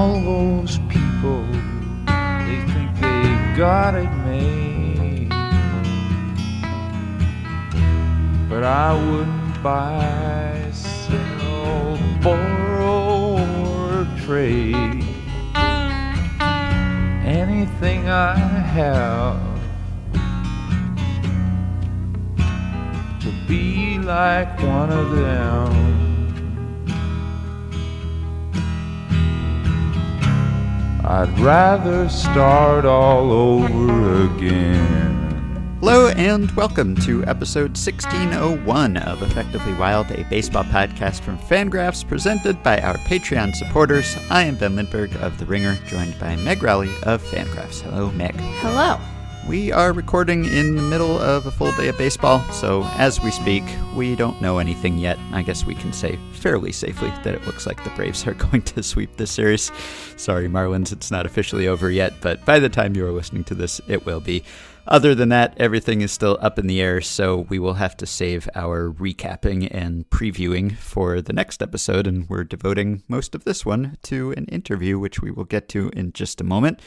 all those people, they think they've got it made. But I wouldn't buy, sell, borrow, or trade anything I have to be like one of them. I'd rather start all over again. Hello and welcome to episode 1601 of Effectively Wild, a baseball podcast from Fangraphs presented by our Patreon supporters. I am Ben Lindbergh of The Ringer, joined by Meg Rowley of Fangraphs. Hello, Meg. Hello. We are recording in the middle of a full day of baseball, so as we speak, we don't know anything yet. I guess we can say fairly safely that it looks like the Braves are going to sweep this series. Sorry, Marlins, it's not officially over yet, but by the time you are listening to this, it will be. Other than that, everything is still up in the air, so we will have to save our recapping and previewing for the next episode, and we're devoting most of this one to an interview, which we will get to in just a moment.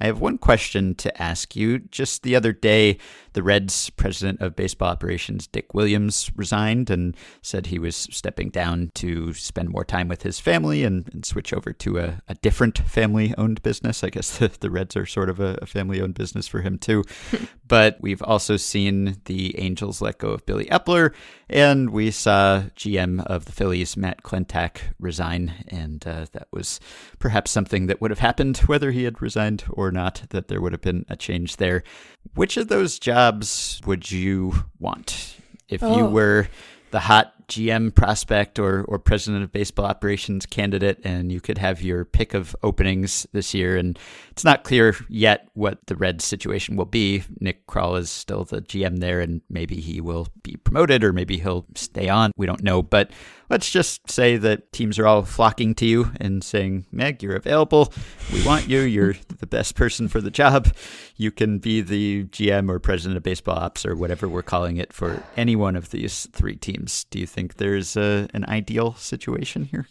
I have one question to ask you. Just the other day, the Reds president of baseball operations, Dick Williams, resigned and said he was stepping down to spend more time with his family and, and switch over to a, a different family owned business. I guess the, the Reds are sort of a, a family owned business for him, too. but we've also seen the Angels let go of Billy Eppler, and we saw GM of the Phillies, Matt Klentak, resign. And uh, that was perhaps something that would have happened whether he had resigned or not, that there would have been a change there. Which of those jobs would you want if you Oh. were the hot GM prospect or, or president of baseball operations candidate, and you could have your pick of openings this year. And it's not clear yet what the Reds situation will be. Nick Krall is still the GM there, and maybe he will be promoted or maybe he'll stay on. We don't know. But let's just say that teams are all flocking to you and saying, Meg, you're available. We want you. You're the best person for the job. You can be the GM or president of baseball ops or whatever we're calling it for any one of these three teams. Do you think there's a, an ideal situation here?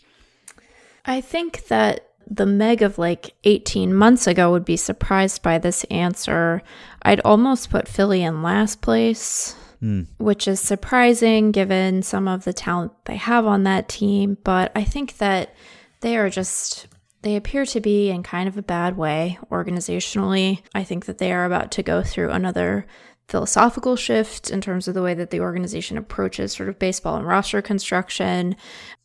I think that the Meg of like 18 months ago would be surprised by this answer. I'd almost put Philly in last place, hmm. which is surprising given some of the talent they have on that team. But I think that they are just, they appear to be in kind of a bad way organizationally. I think that they are about to go through another philosophical shift in terms of the way that the organization approaches sort of baseball and roster construction.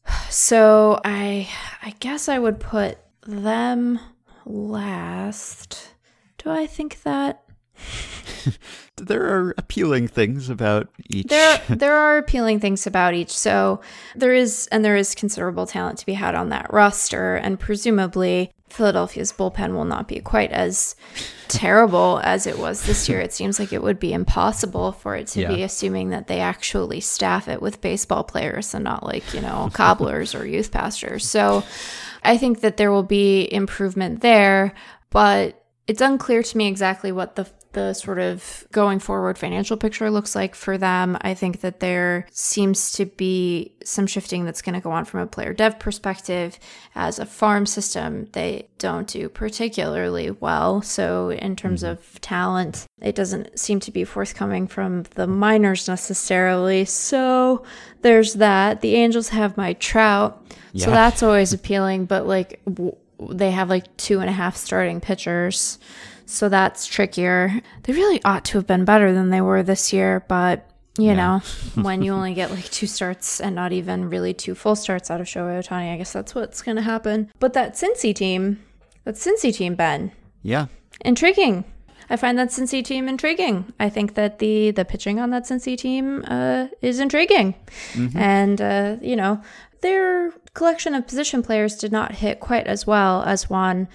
So I I guess I would put them last. Do I think that? There are appealing things about each. There there are appealing things about each. So there is and there is considerable talent to be had on that roster and presumably Philadelphia's bullpen will not be quite as terrible as it was this year. It seems like it would be impossible for it to be assuming that they actually staff it with baseball players and not like, you know, cobblers or youth pastors. So I think that there will be improvement there, but it's unclear to me exactly what the the sort of going forward financial picture looks like for them. I think that there seems to be some shifting that's going to go on from a player dev perspective. As a farm system, they don't do particularly well. So, in terms mm-hmm. of talent, it doesn't seem to be forthcoming from the minors necessarily. So, there's that. The Angels have Mike Trout. So, that's always appealing, but like, w- they have like two and a half starting pitchers. So that's trickier. They really ought to have been better than they were this year, but you know, when you only get like two starts and not even really two full starts out of Shohei Ohtani, I guess that's what's going to happen. But that Cincy team, that Cincy team, Ben, yeah. intriguing. I find that Cincy team intriguing. I think that the the pitching on that Cincy team uh, is intriguing, and uh, you know their collection of position players did not hit quite as well as one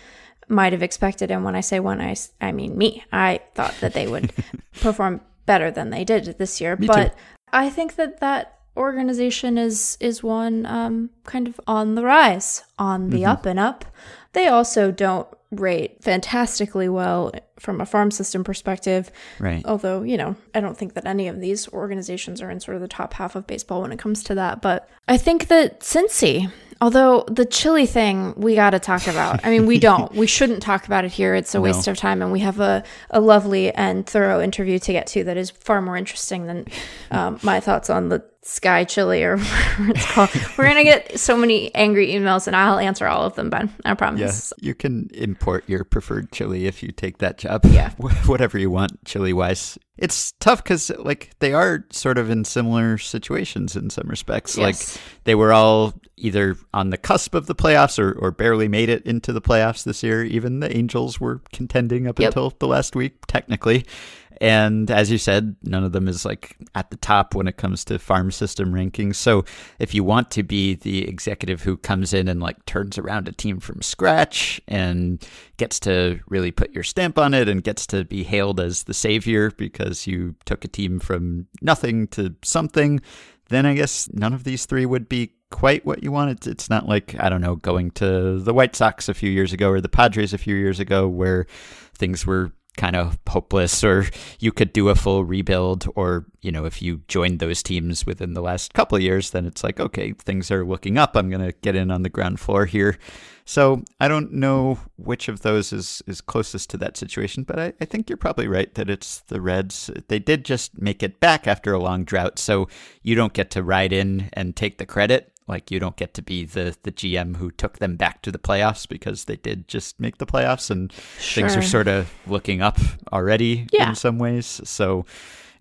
might have expected. And when I say one, I mean me. I thought that they would perform better than they did this year, too. but I think that that organization is is one um, kind of on the rise, on the up and up. They also don't rate fantastically well from a farm system perspective. Right. Although, you know, I don't think that any of these organizations are in sort of the top half of baseball when it comes to that. But I think that Cincy, Although the chili thing, we got to talk about. I mean, we don't. we shouldn't talk about it here. It's a waste No. of time. And we have a, a lovely and thorough interview to get to that is far more interesting than um, my thoughts on the sky chili or whatever it's called. We're going to get so many angry emails, and I'll answer all of them, Ben. I promise. Yes, you can import your preferred chili if you take that job. Yeah. Whatever you want, chili wise. It's tough because like they are sort of in similar situations in some respects. Yes. Like they were all either on the cusp of the playoffs or, or barely made it into the playoffs this year. Even the Angels were contending up Yep. until the last week, technically. And as you said, none of them is like at the top when it comes to farm system rankings. So if you want to be the executive who comes in and like turns around a team from scratch and gets to really put your stamp on it and gets to be hailed as the savior because you took a team from nothing to something, then I guess none of these three would be quite what you want. It's, it's not like, I don't know, going to the White Sox a few years ago or the Padres a few years ago where things were kind of hopeless or you could do a full rebuild or you know if you joined those teams within the last couple of years then it's like okay things are looking up. I'm going to get in on the ground floor here. So i don't know which of those is is closest to that situation but i, I think you're probably right that it's the reds. They did just make it back after a long drought so you don't get to ride in and take the credit like you don't get to be the the GM who took them back to the playoffs because they did just make the playoffs and things are sort of looking up already Yeah. in some ways. So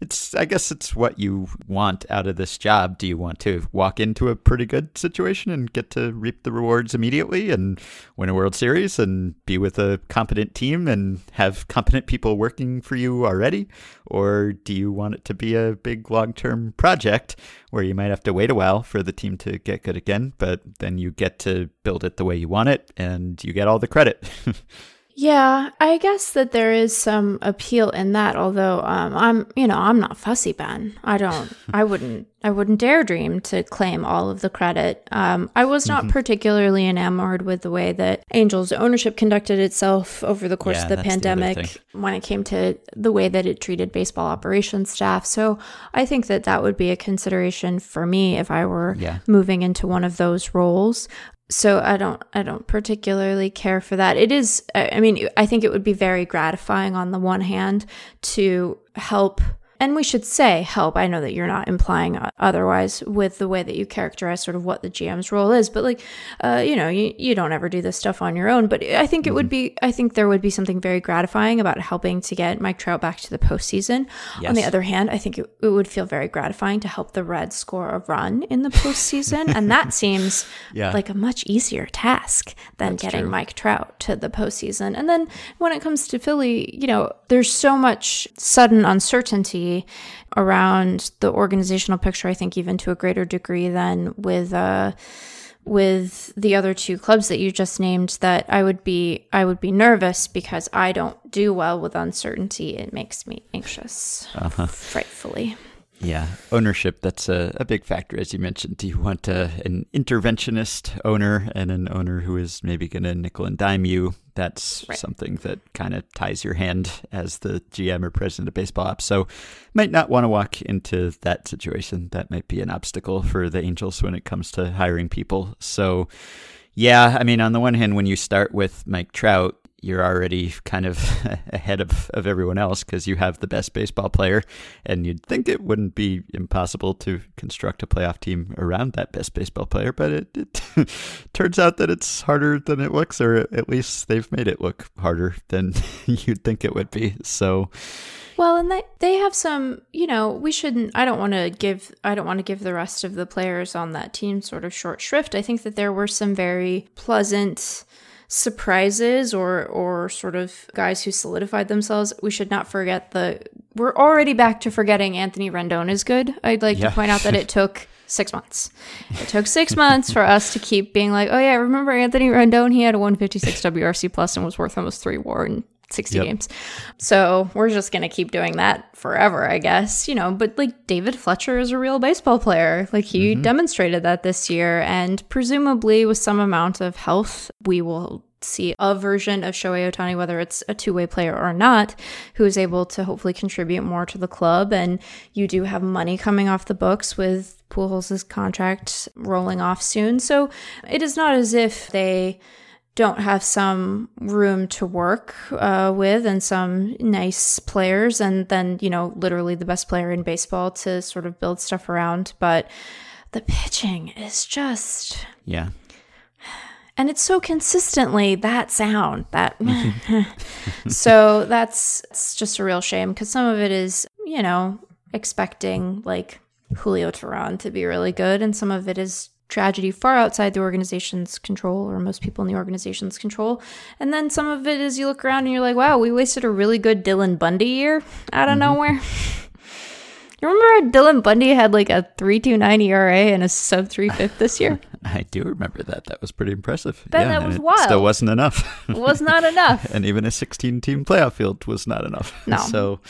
it's I guess it's what you want out of this job. Do you want to walk into a pretty good situation and get to reap the rewards immediately and win a World Series and be with a competent team and have competent people working for you already? Or do you want it to be a big long-term project where you might have to wait a while for the team to get good again, but then you get to build it the way you want it and you get all the credit? Yeah, I guess that there is some appeal in that. Although um, I'm, you know, I'm not fussy, Ben. I don't, I wouldn't, I wouldn't dare dream to claim all of the credit. Um, I was not particularly enamored with the way that Angels ownership conducted itself over the course Yeah, of the that's the pandemic when it came to the way that it treated baseball operations staff. So I think that that would be a consideration for me if I were Yeah. moving into one of those roles. So I don't I don't particularly care for that. It is I mean I think it would be very gratifying on the one hand to help and we should say help. I know that you're not implying otherwise with the way that you characterize sort of what the GM's role is, but like, uh, you know, you, you don't ever do this stuff on your own. But I think it would be, I think there would be something very gratifying about helping to get Mike Trout back to the postseason. On the other hand, I think it, it would feel very gratifying to help the Reds score a run in the postseason. and that seems Yeah. like a much easier task than getting true. Mike Trout to the postseason. And then when it comes to Philly, you know, there's so much sudden uncertainty around the organizational picture, I think even to a greater degree than with uh with the other two clubs that you just named that I would be I would be nervous because I don't do well with uncertainty. It makes me anxious. Frightfully. Yeah, ownership, that's a, a big factor, as you mentioned. Do you want uh, an interventionist owner and an owner who is maybe going to nickel and dime you? That's Right. something that kind of ties your hand as the GM or president of baseball ops. So, might not want to walk into that situation. That might be an obstacle for the Angels when it comes to hiring people. So, yeah, I mean, on the one hand, when you start with Mike Trout, you're already kind of ahead of, of everyone else because you have the best baseball player. And you'd think it wouldn't be impossible to construct a playoff team around that best baseball player, but it, it turns out that it's harder than it looks, or at least they've made it look harder than you'd think it would be. So, Well, and they they have some, you know, we shouldn't I don't want to give I don't want to give the rest of the players on that team sort of short shrift. I think that there were some very pleasant surprises or or sort of guys who solidified themselves. We should not forget the we're already back to forgetting Anthony Rendon is good. I'd like Yeah. to point out that it took six months. It took six months for us to keep being like, oh yeah, remember Anthony Rendon? He had a 156 WRC plus and was worth almost three WAR in 60 Yep. games. So we're just gonna keep doing that forever, I guess. You know, but like David Fletcher is a real baseball player. Like he mm-hmm. demonstrated that this year, and presumably with some amount of health, we will see a version of Shohei Ohtani, whether it's a two way player or not, who is able to hopefully contribute more to the club. And you do have money coming off the books with Pujols' contract rolling off soon. So it is not as if they don't have some room to work uh, with and some nice players, and then, you know, literally the best player in baseball to sort of build stuff around. But the pitching is just. Yeah. And it's so consistently that sound that so that's it's just a real shame because some of it is you know expecting like Julio Teheran to be really good and some of it is tragedy far outside the organization's control or most people in the organization's control. And then some of it is you look around and you're like, wow, we wasted a really good Dylan Bundy year out of mm-hmm. nowhere. you remember Dylan Bundy had like a 3.29 ERA and a sub 3.5 this year? I do remember that. That was pretty impressive. That, yeah, that was wild. Still wasn't enough. was not enough. and even a 16 team playoff field was not enough. No. So,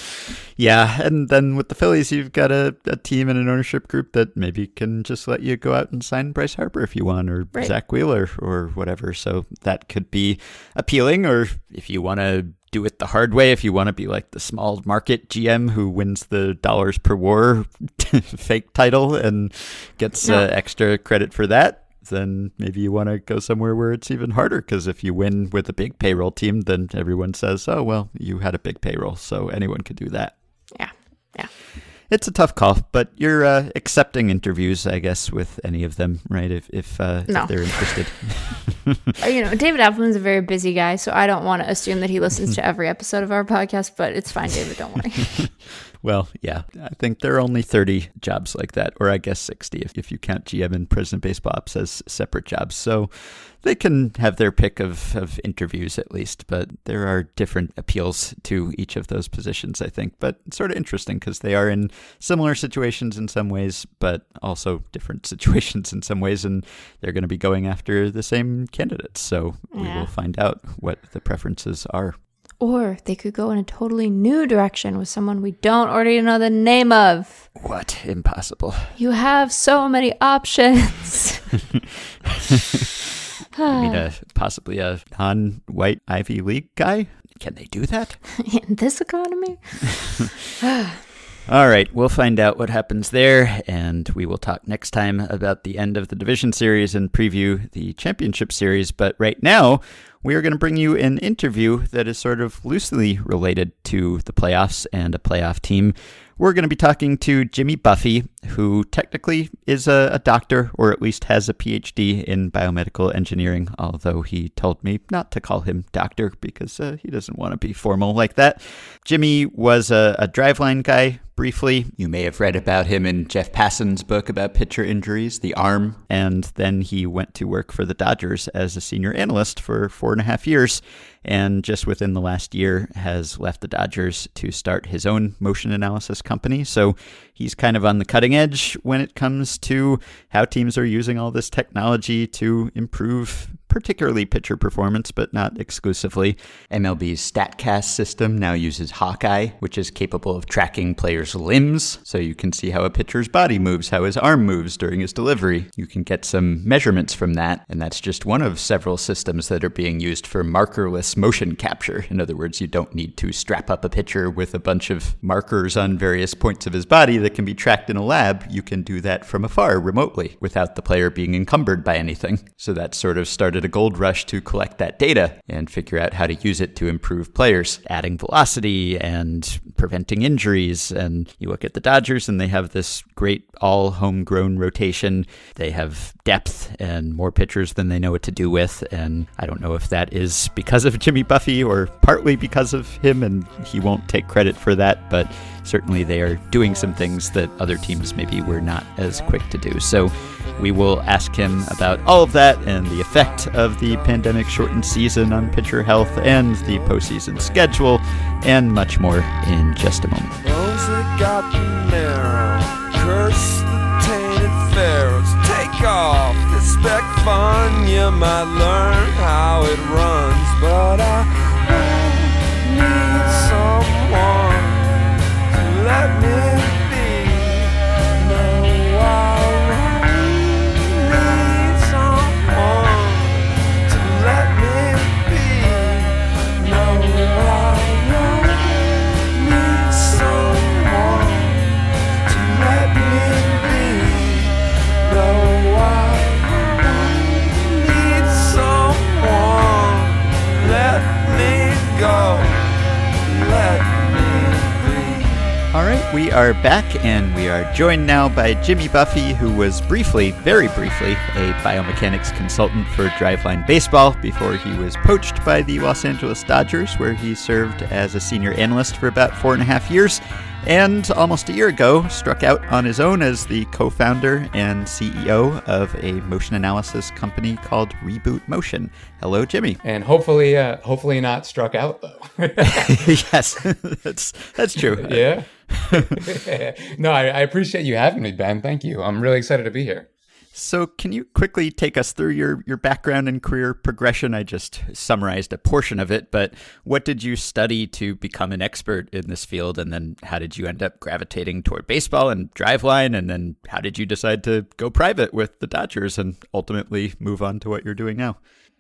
yeah. And then with the Phillies, you've got a, a team and an ownership group that maybe can just let you go out and sign Bryce Harper if you want, or right. Zack Wheeler, or whatever. So that could be appealing. Or if you want to do it the hard way if you want to be like the small market GM who wins the dollars per war fake title and gets uh, extra credit for that then maybe you want to go somewhere where it's even harder. Because if you win with a big payroll team, then everyone says, oh, well, you had a big payroll. So anyone could do that. Yeah. Yeah. It's a tough call, but you're uh, accepting interviews, I guess, with any of them, right? If if, uh, no. if they're interested. Uh, you know, David Appelman's a very busy guy, so I don't want to assume that he listens to every episode of our podcast. But it's fine, David. Don't worry. Well, yeah, I think there are only 30 jobs like that, or I guess 60 if, if you count GM and President Baseball Ops as separate jobs. So they can have their pick of, of interviews at least, but there are different appeals to each of those positions, I think. But it's sort of interesting because they are in similar situations in some ways, but also different situations in some ways, and they're going to be going after the same candidates. So yeah. we will find out what the preferences are. Or they could go in a totally new direction with someone we don't already know the name of. What? Impossible. You have so many options. I mean, a, possibly a non white Ivy League guy? Can they do that? In this economy? All right, we'll find out what happens there, and we will talk next time about the end of the division series and preview the championship series. But right now, we are going to bring you an interview that is sort of loosely related to the playoffs and a playoff team. We're going to be talking to Jimmy Buffi, who technically is a, a, doctor or at least has a PhD in biomedical engineering, although he told me not to call him doctor because uh, he doesn't want to be formal like that. Jimmy was a, a driveline guy briefly. You may have read about him in Jeff Passan's book about pitcher injuries, The Arm. And then he went to work for the Dodgers as a senior analyst for four and a half years. And just within the last year, has left the Dodgers to start his own motion analysis company. So he's kind of on the cutting edge when it comes to how teams are using all this technology to improve particularly pitcher performance, but not exclusively. MLB's StatCast system now uses Hawkeye, which is capable of tracking players' limbs, so you can see how a pitcher's body moves, how his arm moves during his delivery. You can get some measurements from that, and that's just one of several systems that are being used for markerless motion capture. In other words, you don't need to strap up a pitcher with a bunch of markers on various points of his body that can be tracked in a lab. You can do that from afar remotely without the player being encumbered by anything. So that sort of started a gold rush to collect that data and figure out how to use it to improve players, adding velocity and preventing injuries. And you look at the Dodgers, and they have this great all homegrown rotation. They have depth and more pitchers than they know what to do with. And I don't know if that is because of Jimmy Buffi or partly because of him, and he won't take credit for that, but certainly they are doing some things that other teams maybe were not as quick to do. So we will ask him about all of that and the effect of the pandemic shortened season on pitcher health and the postseason schedule and much more in just a moment. Got the off fun, you might learn how it runs, but I need someone to let me we are back, and we are joined now by Jimmy Buffi, who was briefly, very briefly, a biomechanics consultant for Driveline Baseball before he was poached by the Los Angeles Dodgers, where he served as a senior analyst for about four and a half years and almost a year ago struck out on his own as the co-founder and CEO of a motion analysis company called Reboot Motion. Hello, Jimmy. And hopefully, uh, hopefully not struck out though. yes, that's that's true. Yeah. no, I, I appreciate you having me, Ben. Thank you. I'm really excited to be here. So, can you quickly take us through your, your background and career progression? I just summarized a portion of it, but what did you study to become an expert in this field? And then how did you end up gravitating toward baseball and driveline? And then how did you decide to go private with the Dodgers and ultimately move on to what you're doing now?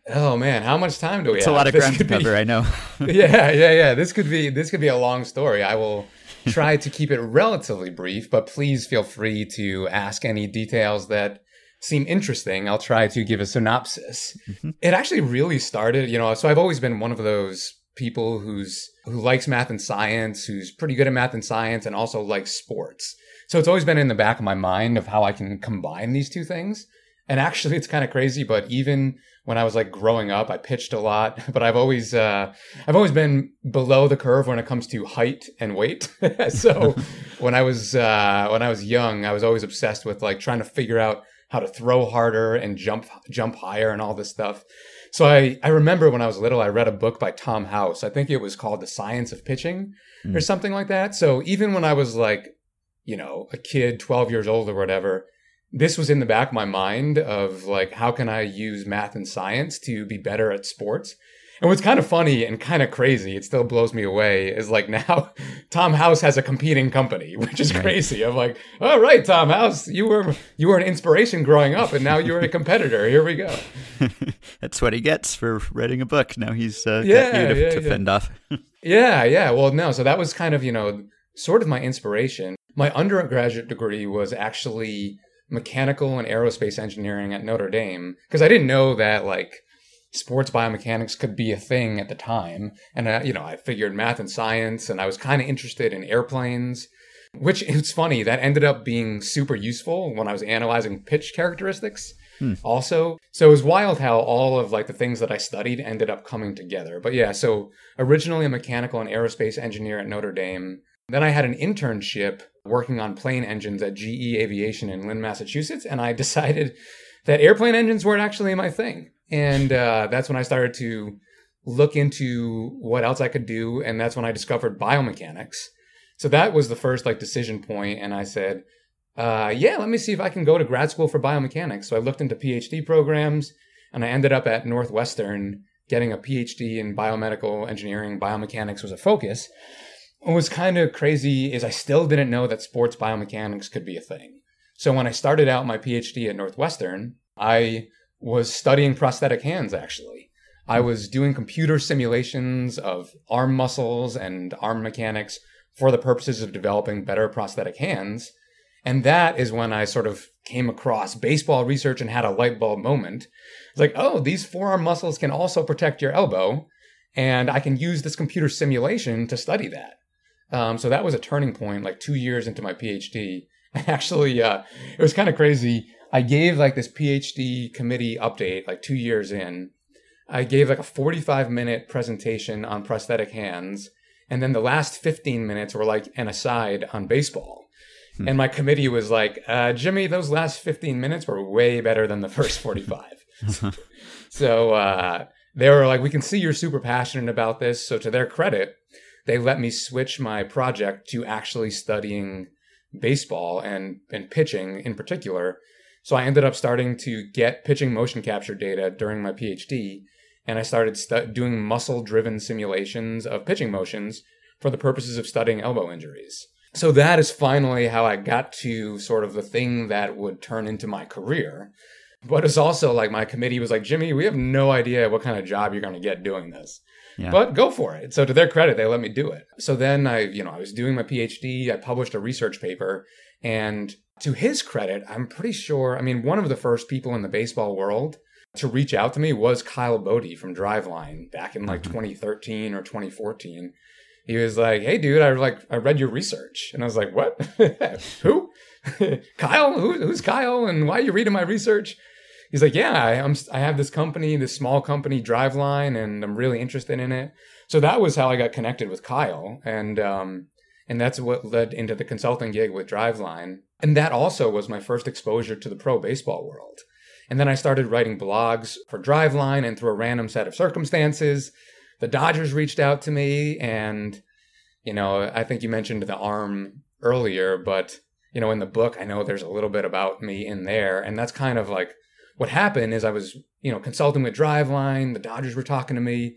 Oh man, how much time do we it's have? It's a lot of ground to cover, be... I know. yeah, yeah, yeah. This could be this could be a long story. I will try to keep it relatively brief, but please feel free to ask any details that seem interesting, I'll try to give a synopsis. Mm-hmm. It actually really started, you know, so I've always been one of those people who's who likes math and science, who's pretty good at math and science and also likes sports. So it's always been in the back of my mind of how I can combine these two things. And actually it's kind of crazy, but even when I was like growing up, I pitched a lot, but I've always uh, I've always been below the curve when it comes to height and weight. so when I was uh, when I was young, I was always obsessed with like trying to figure out how to throw harder and jump jump higher and all this stuff. So I, I remember when I was little, I read a book by Tom House. I think it was called The Science of Pitching mm. or something like that. So even when I was like, you know, a kid, 12 years old or whatever, this was in the back of my mind of like, how can I use math and science to be better at sports? And what's kind of funny and kind of crazy, it still blows me away, is like now Tom House has a competing company, which is crazy. I'm like, all right, Tom House, you were you were an inspiration growing up, and now you're a competitor. Here we go. That's what he gets for writing a book. Now he's uh, yeah, got you to, yeah, to yeah. fend off. yeah, yeah. Well, no. So that was kind of you know sort of my inspiration. My undergraduate degree was actually mechanical and aerospace engineering at Notre Dame because I didn't know that like sports biomechanics could be a thing at the time. And, uh, you know, I figured math and science, and I was kind of interested in airplanes, which it's funny, that ended up being super useful when I was analyzing pitch characteristics. Hmm. Also, so it was wild how all of like the things that I studied ended up coming together. But yeah, so originally a mechanical and aerospace engineer at Notre Dame. Then I had an internship working on plane engines at GE Aviation in Lynn, Massachusetts, and I decided that airplane engines weren't actually my thing. And uh, that's when I started to look into what else I could do. And that's when I discovered biomechanics. So that was the first like decision point, And I said, uh, yeah, let me see if I can go to grad school for biomechanics. So I looked into PhD programs and I ended up at Northwestern getting a PhD in biomedical engineering. Biomechanics was a focus. What was kind of crazy is I still didn't know that sports biomechanics could be a thing. So when I started out my PhD at Northwestern, I was studying prosthetic hands actually. I was doing computer simulations of arm muscles and arm mechanics for the purposes of developing better prosthetic hands. And that is when I sort of came across baseball research and had a light bulb moment. It's like, oh, these forearm muscles can also protect your elbow. And I can use this computer simulation to study that. Um, so that was a turning point, like two years into my PhD. Actually, uh, it was kind of crazy. I gave like this PhD committee update like two years in. I gave like a 45 minute presentation on prosthetic hands. And then the last 15 minutes were like an aside on baseball. Hmm. And my committee was like, uh, Jimmy, those last 15 minutes were way better than the first 45. so uh, they were like, we can see you're super passionate about this. So to their credit, they let me switch my project to actually studying baseball and, and pitching in particular so I ended up starting to get pitching motion capture data during my PhD, and I started stu- doing muscle driven simulations of pitching motions for the purposes of studying elbow injuries. So that is finally how I got to sort of the thing that would turn into my career. But it's also like my committee was like, Jimmy, we have no idea what kind of job you're going to get doing this. Yeah. But go for it. So to their credit, they let me do it. So then I, you know, I was doing my PhD, I published a research paper, and to his credit, I'm pretty sure, I mean, one of the first people in the baseball world to reach out to me was Kyle Boddy from Driveline back in like mm-hmm. 2013 or 2014. he was like, "Hey, dude, I like I read your research," and I was like, "What? Who? Kyle? Who, who's Kyle? And why are you reading my research?" He's like, "Yeah, I, I'm I have this company, this small company, Driveline, and I'm really interested in it." So that was how I got connected with Kyle, and um, and that's what led into the consulting gig with Driveline, and that also was my first exposure to the pro baseball world. And then I started writing blogs for Driveline, and through a random set of circumstances, the Dodgers reached out to me. And, you know, I think you mentioned the arm earlier, but, you know, in the book, I know there's a little bit about me in there. And that's kind of like what happened is I was, you know, consulting with Driveline, the Dodgers were talking to me.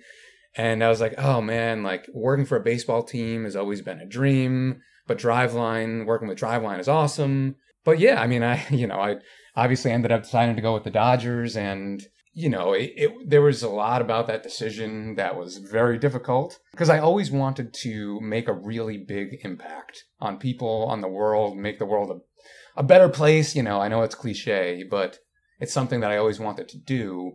And I was like, oh man, like working for a baseball team has always been a dream, but Driveline, working with Driveline is awesome. But yeah, I mean, I, you know, I, obviously ended up deciding to go with the Dodgers and you know, it, it, there was a lot about that decision that was very difficult because I always wanted to make a really big impact on people, on the world, make the world a, a better place. You know, I know it's cliche, but it's something that I always wanted to do.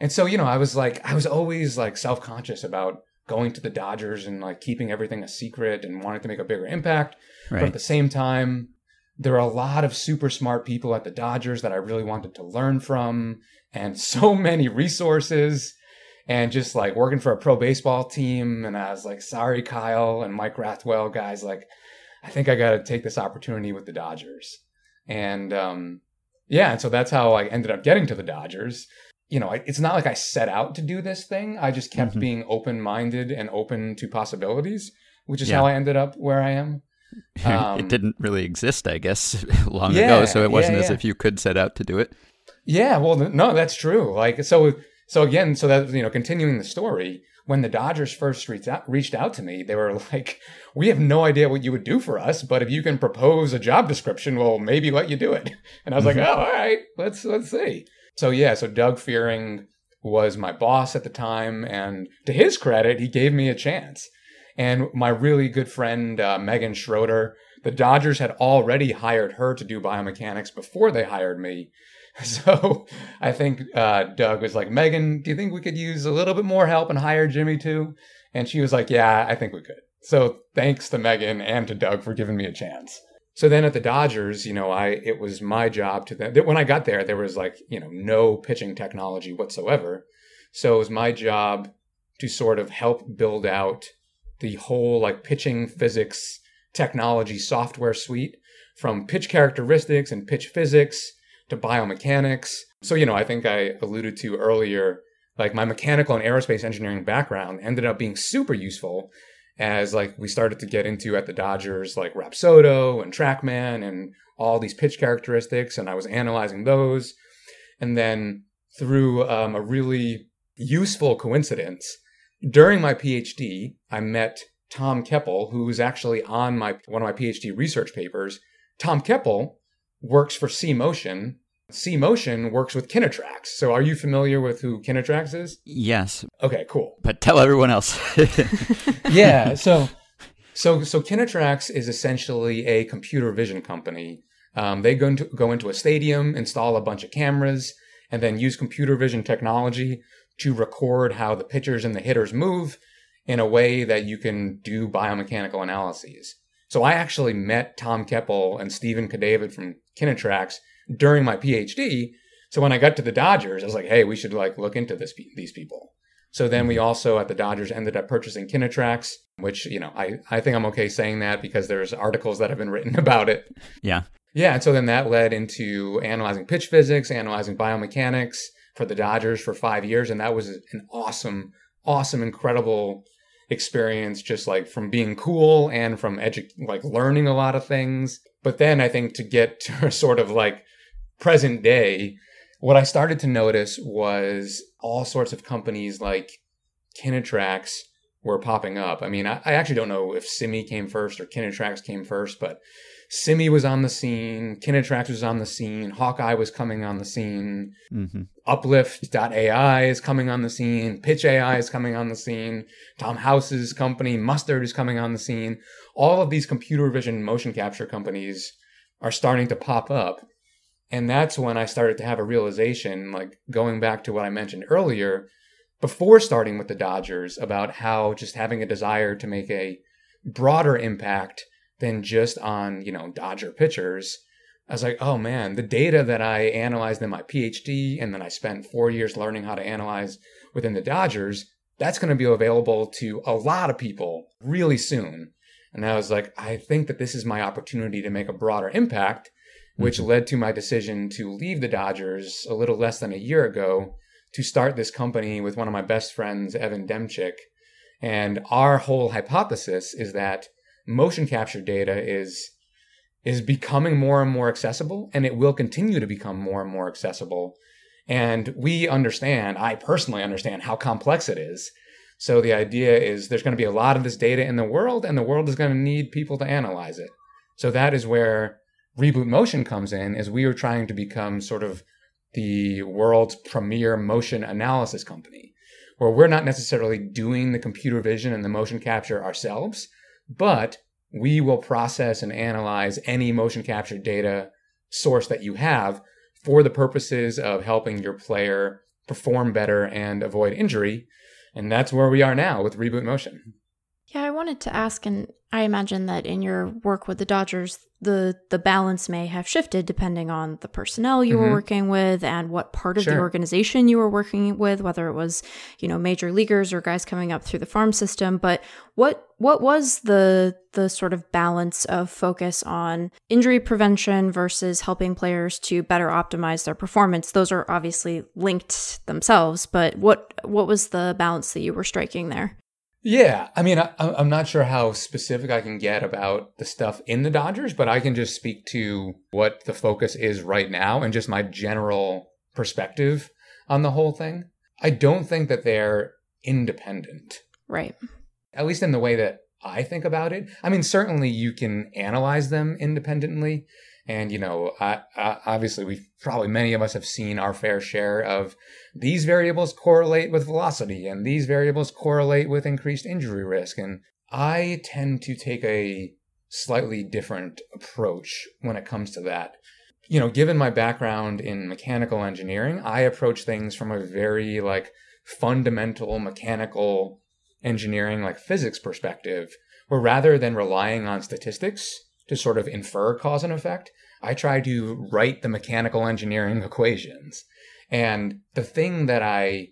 And so, you know, I was like, I was always like self conscious about going to the Dodgers and like keeping everything a secret and wanting to make a bigger impact. Right. But at the same time, there are a lot of super smart people at the Dodgers that I really wanted to learn from, and so many resources, and just like working for a pro baseball team. And I was like, sorry, Kyle and Mike Rathwell, guys, like, I think I got to take this opportunity with the Dodgers. And um, yeah, and so that's how I ended up getting to the Dodgers. You know, it's not like I set out to do this thing. I just kept mm-hmm. being open minded and open to possibilities, which is yeah. how I ended up where I am. Um, it didn't really exist, I guess, long yeah, ago. So it wasn't yeah. as if you could set out to do it. Yeah, well, no, that's true. Like, so, so again, so that you know, continuing the story, when the Dodgers first reached out, reached out to me, they were like, "We have no idea what you would do for us, but if you can propose a job description, we'll maybe let you do it." And I was like, mm-hmm. "Oh, all right, let's let's see." So yeah, so Doug Fearing was my boss at the time, and to his credit, he gave me a chance. And my really good friend, uh, Megan Schroeder, the Dodgers had already hired her to do biomechanics before they hired me. So I think uh, Doug was like, Megan, do you think we could use a little bit more help and hire Jimmy too? And she was like, Yeah, I think we could. So thanks to Megan and to Doug for giving me a chance. So then at the Dodgers, you know, I it was my job to then when I got there, there was like you know no pitching technology whatsoever. So it was my job to sort of help build out the whole like pitching physics technology software suite from pitch characteristics and pitch physics to biomechanics. So, you know, I think I alluded to earlier, like my mechanical and aerospace engineering background ended up being super useful as like we started to get into at the Dodgers, like Rapsodo and Trackman and all these pitch characteristics. And I was analyzing those. And then through um, a really useful coincidence, during my PhD, I met Tom Kepple, who was actually on my one of my PhD research papers. Tom Kepple works for C Motion. C Motion works with KinaTrax. So are you familiar with who KinaTrax is? Yes. Okay, cool. But tell everyone else. yeah, so so so KinaTrax is essentially a computer vision company. Um, they go into go into a stadium, install a bunch of cameras, and then use computer vision technology to record how the pitchers and the hitters move in a way that you can do biomechanical analyses. So I actually met Tom Kepple and Steven Cadavid from KinaTrax during my PhD. So when I got to the Dodgers, I was like, hey, we should like look into this these people. So then we mm-hmm. also at the Dodgers ended up purchasing KinaTrax, which, you know, I, I think I'm okay saying that because there's articles that have been written about it. Yeah. Yeah. And so then that led into analyzing pitch physics, analyzing biomechanics, for the Dodgers for five years. And that was an awesome, awesome, incredible experience, just like from being cool and from edu- like learning a lot of things. But then I think to get to sort of like present day, what I started to notice was all sorts of companies like KinaTrax were popping up. I mean, I, I actually don't know if Simi came first or KinaTrax came first, but Simi was on the scene, KinaTrax was on the scene, Hawkeye was coming on the scene, mm-hmm. Uplift.ai is coming on the scene, Pitch AI is coming on the scene, Tom House's company, Mustard is coming on the scene. All of these computer vision motion capture companies are starting to pop up. And that's when I started to have a realization, like going back to what I mentioned earlier, before starting with the Dodgers, about how just having a desire to make a broader impact than just on, you know, Dodger pitchers. I was like, oh man, the data that I analyzed in my PhD and then I spent four years learning how to analyze within the Dodgers, that's going to be available to a lot of people really soon. And I was like, I think that this is my opportunity to make a broader impact, which mm-hmm. led to my decision to leave the Dodgers a little less than a year ago to start this company with one of my best friends, Evan Demchik. And our whole hypothesis is that motion capture data is is becoming more and more accessible and it will continue to become more and more accessible. And we understand, I personally understand how complex it is. So the idea is there's going to be a lot of this data in the world and the world is going to need people to analyze it. So that is where Reboot Motion comes in is we are trying to become sort of the world's premier motion analysis company, where we're not necessarily doing the computer vision and the motion capture ourselves, but we will process and analyze any motion capture data source that you have for the purposes of helping your player perform better and avoid injury. And that's where we are now with Reboot Motion. Yeah, I wanted to ask, and I imagine that in your work with the Dodgers, the the balance may have shifted depending on the personnel you mm-hmm. were working with and what part of sure. the organization you were working with, whether it was you know major leaguers or guys coming up through the farm system. But what what was the the sort of balance of focus on injury prevention versus helping players to better optimize their performance? Those are obviously linked themselves, but what what was the balance that you were striking there? Yeah, I mean, I, am not sure how specific I can get about the stuff in the Dodgers, but I can just speak to what the focus is right now and just my general perspective on the whole thing. I don't think that they're independent. Right. At least in the way that I think about it. I mean, certainly you can analyze them independently, and, you know, I, I, obviously, we've probably many of us have seen our fair share of these variables correlate with velocity and these variables correlate with increased injury risk. And I tend to take a slightly different approach when it comes to that. You know, given my background in mechanical engineering, I approach things from a very like fundamental mechanical engineering, like physics perspective, where rather than relying on statistics, to sort of infer cause and effect. I try to write the mechanical engineering equations. And the thing that I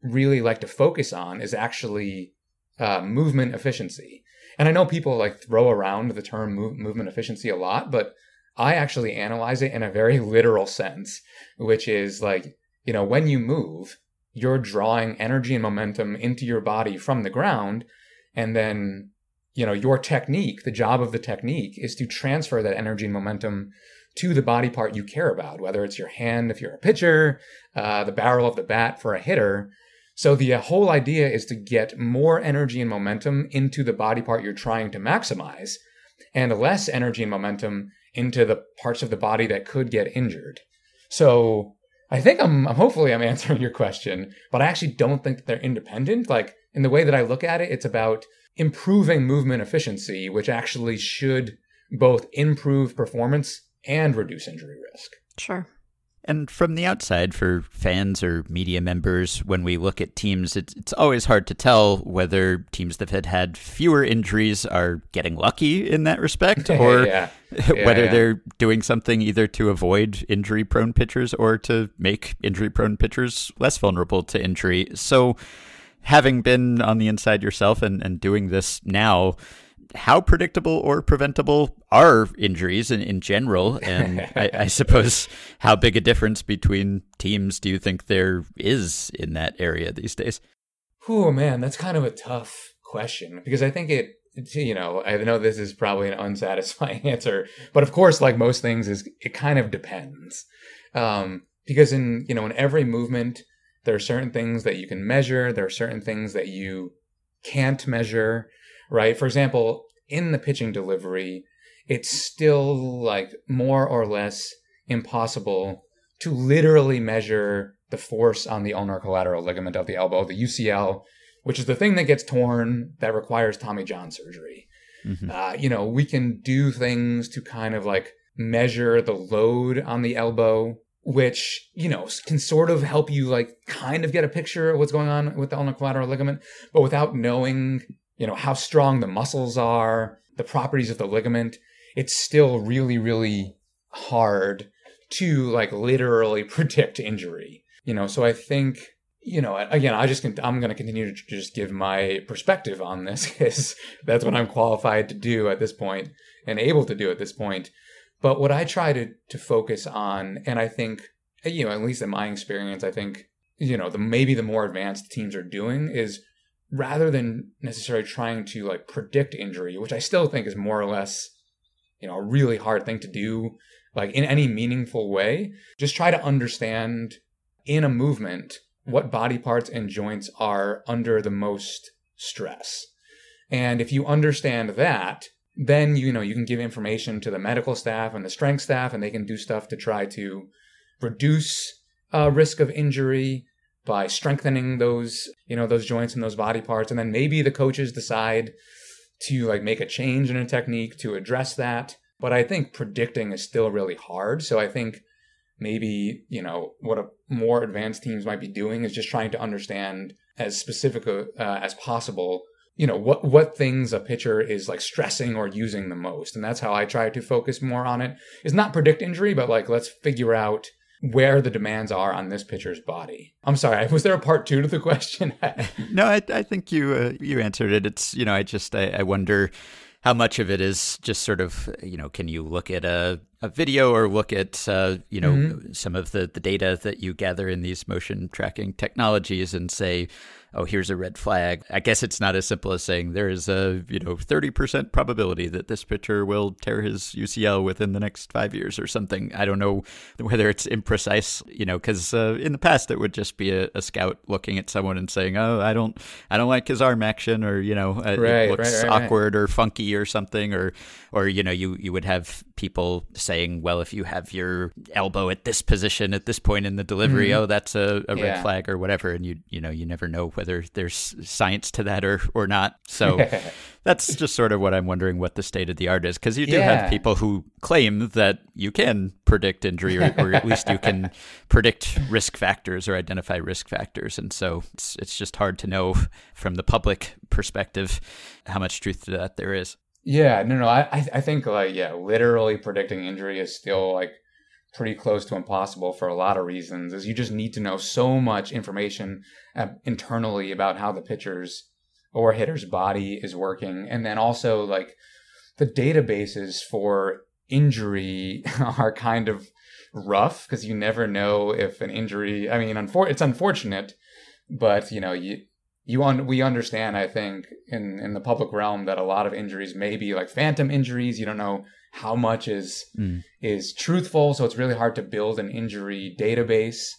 really like to focus on is actually uh, movement efficiency. And I know people like throw around the term move, movement efficiency a lot, but I actually analyze it in a very literal sense, which is like, you know, when you move, you're drawing energy and momentum into your body from the ground. And then you know your technique the job of the technique is to transfer that energy and momentum to the body part you care about whether it's your hand if you're a pitcher uh, the barrel of the bat for a hitter. So the uh, whole idea is to get more energy and momentum into the body part you're trying to maximize and less energy and momentum into the parts of the body that could get injured. So i think i'm, I'm hopefully i'm answering your question but i actually don't think that they're independent. Like in the way that i look at it it's about improving movement efficiency, which actually should both improve performance and reduce injury risk. Sure. And from the outside, for fans or media members, when we look at teams, it's, it's always hard to tell whether teams that had had fewer injuries are getting lucky in that respect, or yeah. Yeah, whether yeah. they're doing something either to avoid injury prone pitchers or to make injury prone pitchers less vulnerable to injury. So, having been on the inside yourself and, and doing this now, how predictable or preventable are injuries in, in general? And I, I, suppose how big a difference between teams do you think there is in that area these days? Oh, man, that's kind of a tough question because I think it, you know, I know this is probably an unsatisfying answer, but of course, like most things, is it kind of depends. Um, because in, you know, in every movement, there are certain things that you can measure, there are certain things that you can't measure, right? For example, in the pitching delivery, it's still like more or less impossible to literally measure the force on the ulnar collateral ligament of the elbow, the UCL, which is the thing that gets torn that requires Tommy John surgery. Mm-hmm. Uh, you know, we can do things to kind of like measure the load on the elbow which you know can sort of help you like kind of get a picture of what's going on with the ulnar collateral ligament, but without knowing you know, how strong the muscles are, the properties of the ligament, it's still really, really hard to like literally predict injury. You know, so I think you know, again, I just can, I'm going to continue to just give my perspective on this because that's what I'm qualified to do at this point and able to do at this point. But what I try to to focus on, and I think, you know, at least in my experience, I think, you know, the maybe the more advanced teams are doing is rather than necessarily trying to like predict injury, which I still think is more or less, you know, a really hard thing to do, like in any meaningful way, just try to understand in a movement what body parts and joints are under the most stress. And if you understand that, then you know you can give information to the medical staff and the strength staff, and they can do stuff to try to reduce uh, risk of injury by strengthening those you know those joints and those body parts. And then maybe the coaches decide to like make a change in a technique to address that. But I think predicting is still really hard. So I think maybe you know what a more advanced teams might be doing is just trying to understand as specific uh, as possible you know what what things a pitcher is like stressing or using the most. And that's how i try to focus more on it. Is not predict injury but like let's figure out where the demands are on this pitcher's body. I'm sorry was there a part two to the question? No i, I think you uh, you answered it. It's you know i just I, I wonder how much of it is just sort of you know can you look at a, a video or look at uh, you know mm-hmm. some of the, the data that you gather in these motion tracking technologies and say oh, here's a red flag. I guess it's not as simple as saying there is a, you know, 30% probability that this pitcher will tear his UCL within the next five years or something. I don't know whether it's imprecise, you know, because uh, in the past it would just be a, a, scout looking at someone and saying, oh, I don't, I don't like his arm action or, you know, uh, right, it looks right, right, awkward or funky or something or, or, you know, you, you would have people saying, well, if you have your elbow at this position at this point in the delivery, mm-hmm. oh, that's a, a red yeah. flag or whatever. And you, you know, you never know whether there's science to that or or not. So that's just sort of what I'm wondering what the state of the art is because you do yeah. have people who claim that you can predict injury or, or at least you can predict risk factors or identify risk factors, and so it's it's just hard to know from the public perspective how much truth to that there is. Yeah, no, no, I I think like yeah, literally predicting injury is still like pretty close to impossible for a lot of reasons is you just need to know so much information uh, internally about how the pitcher's or hitter's body is working. And then also like the databases for injury are kind of rough because you never know if an injury i mean unfor- it's unfortunate but you know you you un- we understand i think in in the public realm that a lot of injuries may be like phantom injuries. You don't know how much is mm. is truthful. So it's really hard to build an injury database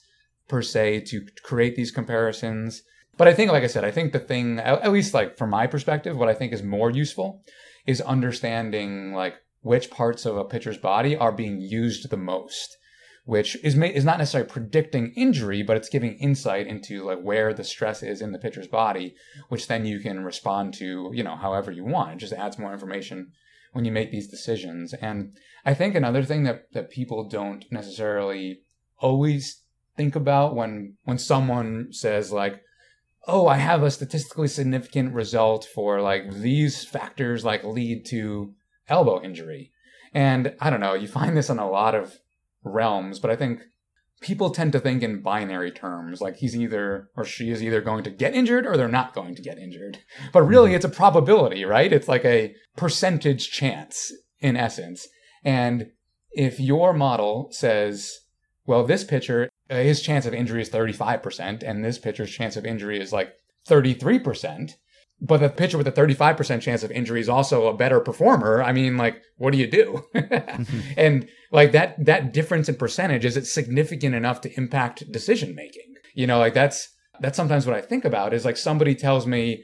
per se to create these comparisons. But I think, like I said, I think the thing, at least like from my perspective, what I think is more useful is understanding like which parts of a pitcher's body are being used the most, which is ma- is not necessarily predicting injury, but it's giving insight into like where the stress is in the pitcher's body, which then you can respond to, you know, however you want. It just adds more information when you make these decisions. And I think another thing that, that people don't necessarily always think about when when someone says like, oh, I have a statistically significant result for like these factors like lead to elbow injury. And I don't know, you find this in a lot of realms, but I think people tend to think in binary terms like he's either or she is either going to get injured or they're not going to get injured. But really mm-hmm. it's a probability right? It's like a percentage chance in essence. And if your model says well this pitcher uh, his chance of injury is 35% and this pitcher's chance of injury is like 33% but the pitcher with a 35% chance of injury is also a better performer. I mean, like, what do you do? mm-hmm. And like that, that difference in percentage, is it significant enough to impact decision making? You know, like that's, that's sometimes what I think about is like somebody tells me,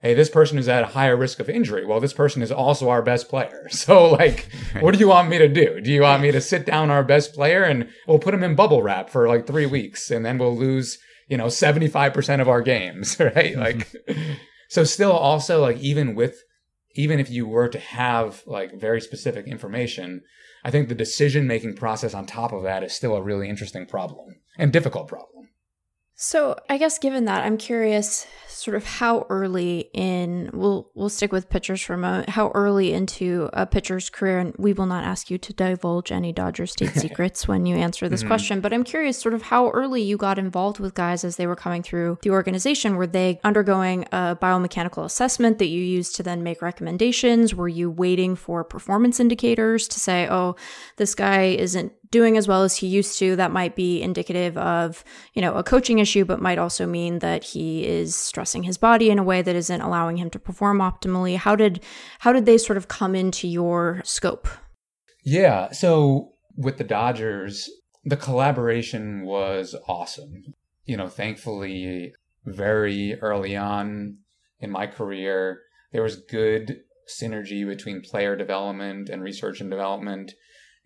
Hey, this person is at a higher risk of injury. Well, this person is also our best player. So like, what do you want me to do? Do you want me to sit down our best player and we'll put him in bubble wrap for like three weeks and then we'll lose, you know, 75% of our games, right? Like, so still also like even with even if you were to have like very specific information, I think the decision making process on top of that is still a really interesting problem and difficult problem. So, I guess given that, I'm curious sort of how early in we'll we'll stick with pitchers for a moment. How early into a pitcher's career, and we will not ask you to divulge any Dodger State secrets when you answer this mm-hmm. question. But I'm curious, sort of how early you got involved with guys as they were coming through the organization. Were they undergoing a biomechanical assessment that you used to then make recommendations? Were you waiting for performance indicators to say, oh, this guy isn't doing as well as he used to that might be indicative of you know a coaching issue but might also mean that he is stressing his body in a way that isn't allowing him to perform optimally. How did how did they sort of come into your scope? Yeah so with the dodgers the collaboration was awesome. You know thankfully very early on in my career there was good synergy between player development and research and development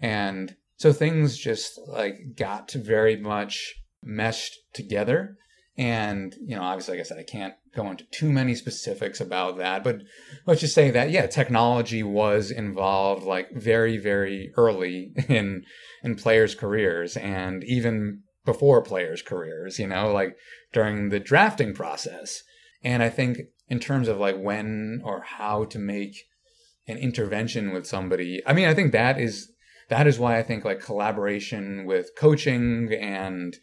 and so things just like got very much meshed together. And, you know, obviously, like I said, I can't go into too many specifics about that, but let's just say that, yeah, technology was involved like very, very early in, in players' careers and even before players' careers, you know, like during the drafting process. And I think in terms of like when or how to make an intervention with somebody, I mean, I think that is that is why I think like collaboration with coaching and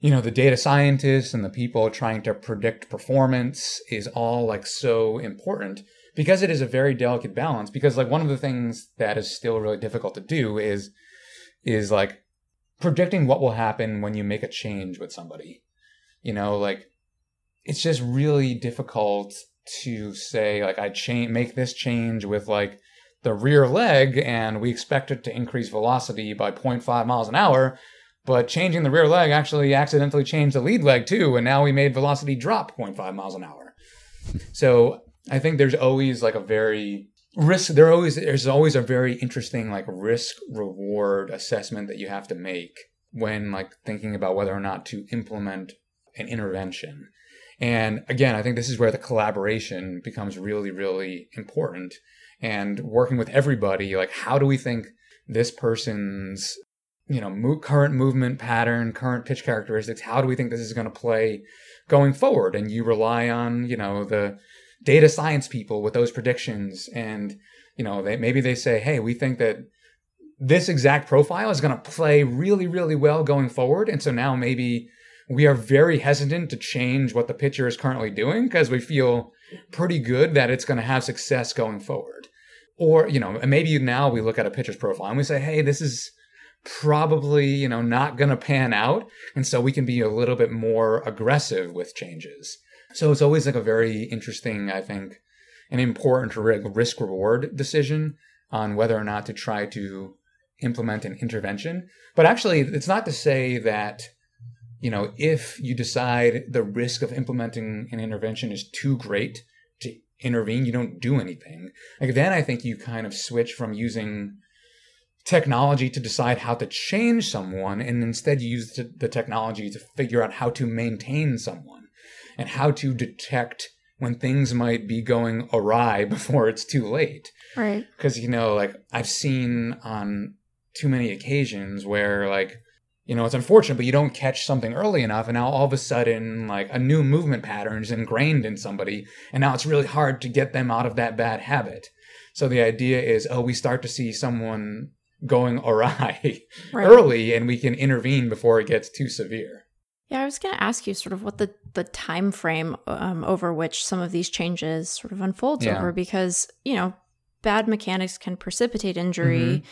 you know the data scientists and the people trying to predict performance is all like so important because it is a very delicate balance. Because like one of the things that is still really difficult to do is is like predicting what will happen when you make a change with somebody. You know like it's just really difficult to say like i change make this change with like the rear leg and we expect it to increase velocity by 0.5 miles an hour. But changing the rear leg actually accidentally changed the lead leg too, and now we made velocity drop 0.5 miles an hour. so I think there's always like a very risk there always there's always a very interesting like risk reward assessment that you have to make when like thinking about whether or not to implement an intervention. And again, I think this is where the collaboration becomes really, really important and working with everybody like how do we think this person's you know mo- current movement pattern current pitch characteristics how do we think this is going to play going forward? And you rely on you know the data science people with those predictions and you know they maybe they say hey we think that this exact profile is going to play really really well going forward. And so now maybe we are very hesitant to change what the pitcher is currently doing because we feel pretty good that it's going to have success going forward or you know maybe now we look at a pitcher's profile and we say hey this is probably you know not going to pan out. And so we can be a little bit more aggressive with changes. So it's always like a very interesting i think an important risk reward decision on whether or not to try to implement an intervention. But actually it's not to say that you know if you decide the risk of implementing an intervention is too great intervene, you don't do anything. Like then I think you kind of switch from using technology to decide how to change someone and instead you use the technology to figure out how to maintain someone and how to detect when things might be going awry before it's too late. Right. Cuz you know like I've seen on too many occasions where like you know, it's unfortunate, but you don't catch something early enough, and now all of a sudden, like a new movement pattern is ingrained in somebody, and now it's really hard to get them out of that bad habit. So the idea is, oh, we start to see someone going awry right. early, and we can intervene before it gets too severe. Yeah, I was going to ask you sort of what the the time frame um, over which some of these changes sort of unfolds yeah. over, because you know bad mechanics can precipitate injury.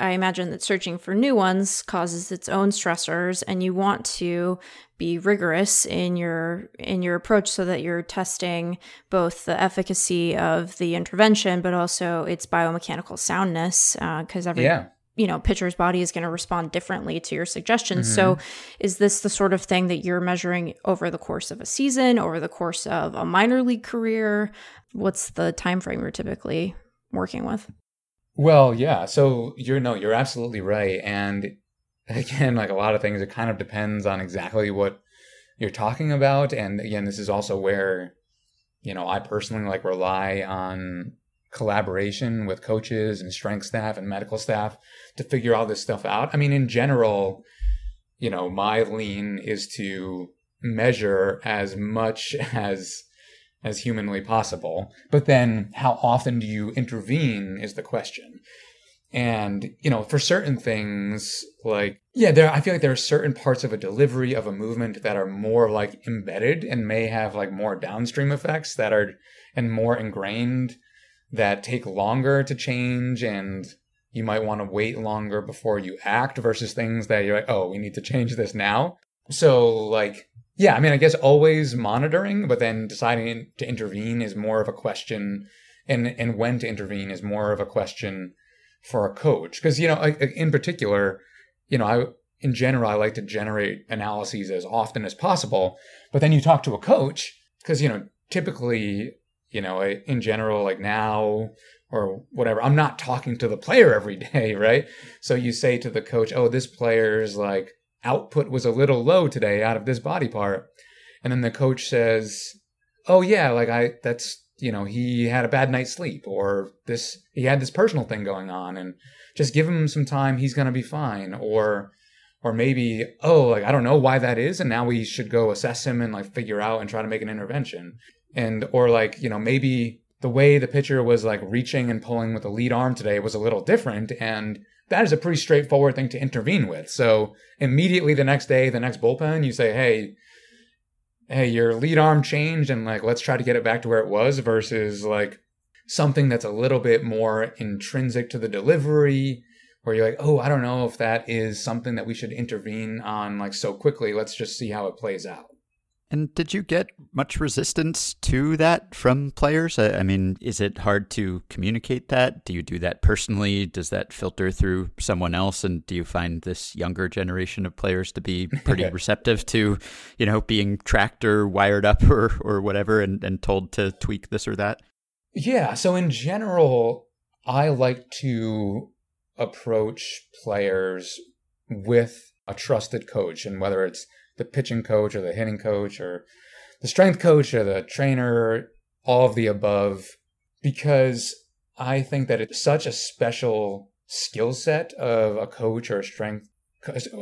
I imagine that searching for new ones causes its own stressors and you want to be rigorous in your in your approach so that you're testing both the efficacy of the intervention but also its biomechanical soundness because uh, every yeah. you know pitcher's body is going to respond differently to your suggestions mm-hmm. so is this the sort of thing that you're measuring over the course of a season over the course of a minor league career what's the time frame you're typically working with well, yeah. So you're no, you're absolutely right. And again, like a lot of things, it kind of depends on exactly what you're talking about. And again, this is also where, you know, I personally like rely on collaboration with coaches and strength staff and medical staff to figure all this stuff out. I mean, in general, you know, my lean is to measure as much as as humanly possible. But then how often do you intervene is the question. And, you know, for certain things, like, yeah, there, I feel like there are certain parts of a delivery of a movement that are more like embedded and may have like more downstream effects that are, and more ingrained that take longer to change. And you might want to wait longer before you act versus things that you're like, oh, we need to change this now. So, like, yeah, I mean, I guess always monitoring, but then deciding to intervene is more of a question, and and when to intervene is more of a question for a coach. Because you know, in particular, you know, I in general I like to generate analyses as often as possible, but then you talk to a coach because you know typically you know in general like now or whatever i'm not talking to the player every day right so you say to the coach oh this player's like output was a little low today out of this body part. And then the coach says, "Oh yeah, like I that's, you know, he had a bad night's sleep or this he had this personal thing going on and just give him some time, he's going to be fine." Or or maybe, "Oh, like I don't know why that is and now we should go assess him and like figure out and try to make an intervention." And or like, you know, maybe the way the pitcher was like reaching and pulling with the lead arm today was a little different and that is a pretty straightforward thing to intervene with. So immediately the next day, the next bullpen, you say, hey, hey, your lead arm changed and like let's try to get it back to where it was versus like something that's a little bit more intrinsic to the delivery where you're like, oh, I don't know if that is something that we should intervene on like so quickly. Let's just see how it plays out. And did you get much resistance to that from players? I, mean, is it hard to communicate that? Do you do that personally? Does that filter through someone else? And do you find this younger generation of players to be pretty receptive to, you know, being tracked or wired up or, or whatever and, and told to tweak this or that? Yeah. So in general, I like to approach players with a trusted coach and whether it's the pitching coach or the hitting coach or the strength coach or the trainer, all of the above, because I think that it's such a special skill set of a coach or a strength,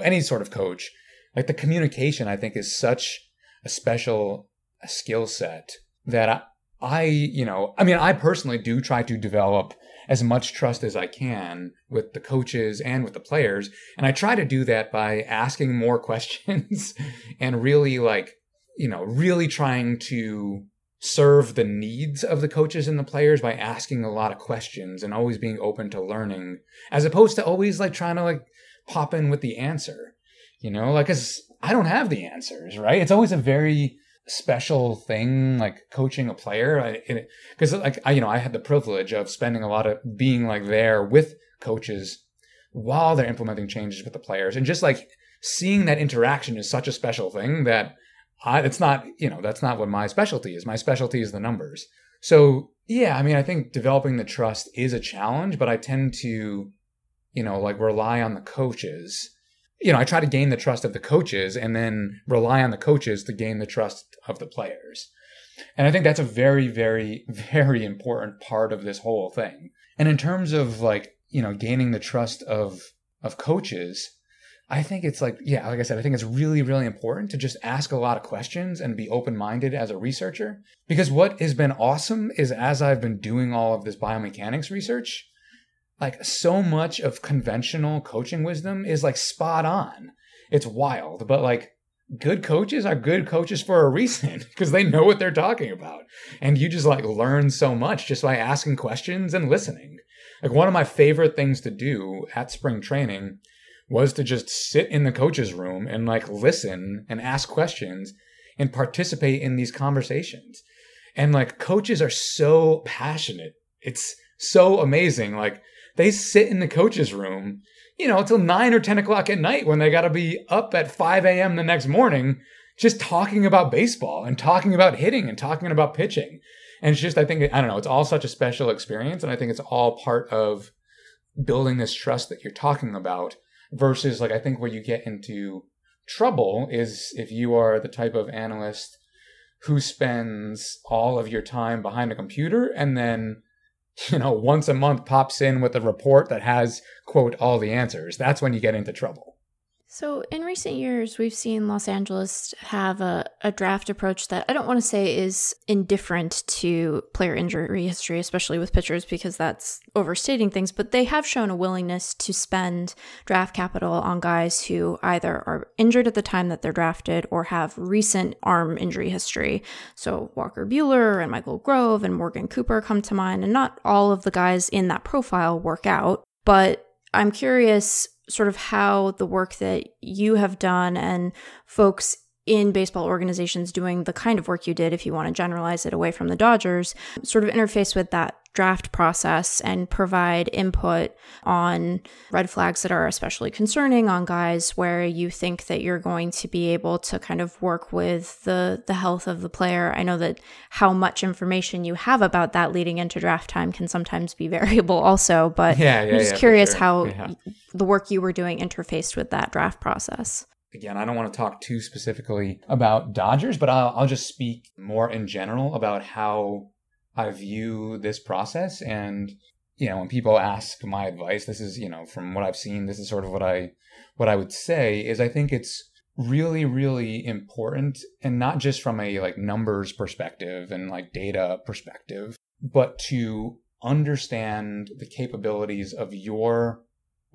any sort of coach. Like the communication, I think, is such a special skill set that I, I, you know, I mean, I personally do try to develop as much trust as I can with the coaches and with the players. And I try to do that by asking more questions and really like, you know, really trying to serve the needs of the coaches and the players by asking a lot of questions and always being open to learning as opposed to always like trying to like pop in with the answer, you know, like, cause I don't have the answers, right? It's always a very, special thing like coaching a player because like I you know I had the privilege of spending a lot of being like there with coaches while they're implementing changes with the players. And just like seeing that interaction is such a special thing that I it's not you know that's not what my specialty is. My specialty is the numbers. So yeah I mean I think developing the trust is a challenge but I tend to you know like rely on the coaches you know, I try to gain the trust of the coaches and then rely on the coaches to gain the trust of the players. And I think that's a very, very, very important part of this whole thing. And in terms of like, you know, gaining the trust of of coaches, I think it's like, yeah, like I said, I think it's really, really important to just ask a lot of questions and be open minded as a researcher. Because what has been awesome is as I've been doing all of this biomechanics research, like so much of conventional coaching wisdom is like spot on. It's wild, but like good coaches are good coaches for a reason because they know what they're talking about. And you just like learn so much just by asking questions and listening. Like one of my favorite things to do at spring training was to just sit in the coach's room and like listen and ask questions and participate in these conversations. And like coaches are so passionate. It's so amazing. Like they sit in the coach's room, you know, until nine or 10 o'clock at night when they got to be up at 5 a.m. the next morning, just talking about baseball and talking about hitting and talking about pitching. And it's just, I think, I don't know, it's all such a special experience. And I think it's all part of building this trust that you're talking about versus like, I think where you get into trouble is if you are the type of analyst who spends all of your time behind a computer and then you know, once a month pops in with a report that has, quote, all the answers, that's when you get into trouble. So, in recent years, we've seen Los Angeles have a, a draft approach that I don't want to say is indifferent to player injury history, especially with pitchers, because that's overstating things, but they have shown a willingness to spend draft capital on guys who either are injured at the time that they're drafted or have recent arm injury history. So, Walker Buehler and Michael Grove and Morgan Cooper come to mind, and not all of the guys in that profile work out, but I'm curious sort of how the work that you have done and folks in baseball organizations doing the kind of work you did, if you want to generalize it away from the Dodgers, sort of interface with that draft process and provide input on red flags that are especially concerning on guys where you think that you're going to be able to kind of work with the the health of the player. I know that how much information you have about that leading into draft time can sometimes be variable also, but yeah, yeah, I'm just yeah, curious sure. how the work you were doing interfaced with that draft process. Again, I don't want to talk too specifically about Dodgers, but I'll, I'll just speak more in general about how I view this process. And, you know, when people ask my advice, this is, you know, from what I've seen, this is sort of what I, what I would say is I think it's really, really important and not just from a like numbers perspective and like data perspective, but to understand the capabilities of your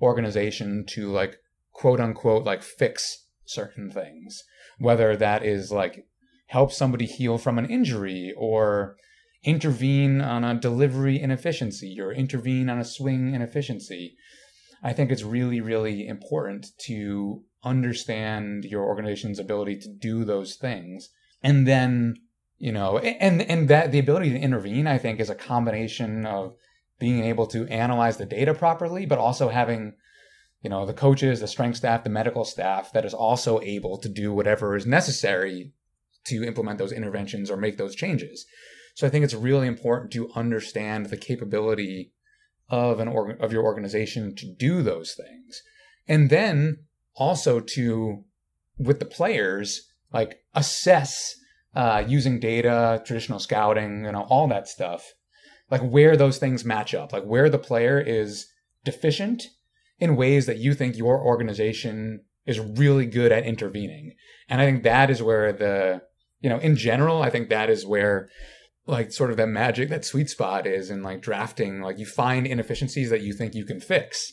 organization to like quote unquote like fix certain things, whether that is like help somebody heal from an injury or intervene on a delivery inefficiency or intervene on a swing inefficiency. I think it's really, really important to understand your organization's ability to do those things. And then, you know, and and that the ability to intervene, I think, is a combination of being able to analyze the data properly, but also having, you know, the coaches, the strength staff, the medical staff that is also able to do whatever is necessary to implement those interventions or make those changes. So I think it's really important to understand the capability of an org- of your organization to do those things. And then also to with the players like assess uh, using data, traditional scouting, you know, all that stuff, like where those things match up, like where the player is deficient in ways that you think your organization is really good at intervening. And I think that is where the, you know, in general, I think that is where like sort of that magic, that sweet spot is in like drafting. Like you find inefficiencies that you think you can fix,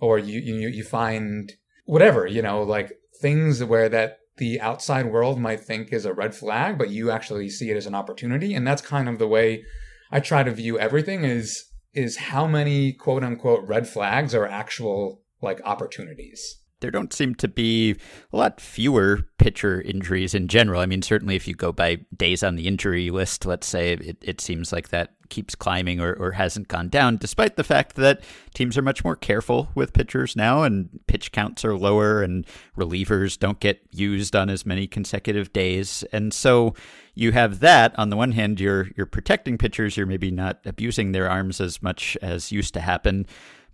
or you you you find whatever you know, like things where that the outside world might think is a red flag, but you actually see it as an opportunity. And that's kind of the way I try to view everything. Is is how many quote unquote red flags are actual like opportunities there don't seem to be a lot fewer pitcher injuries in general. I mean, certainly if you go by days on the injury list, let's say, it, it seems like that keeps climbing or, or hasn't gone down, despite the fact that teams are much more careful with pitchers now and pitch counts are lower and relievers don't get used on as many consecutive days. And so you have that on the one hand, you're you're protecting pitchers, you're maybe not abusing their arms as much as used to happen.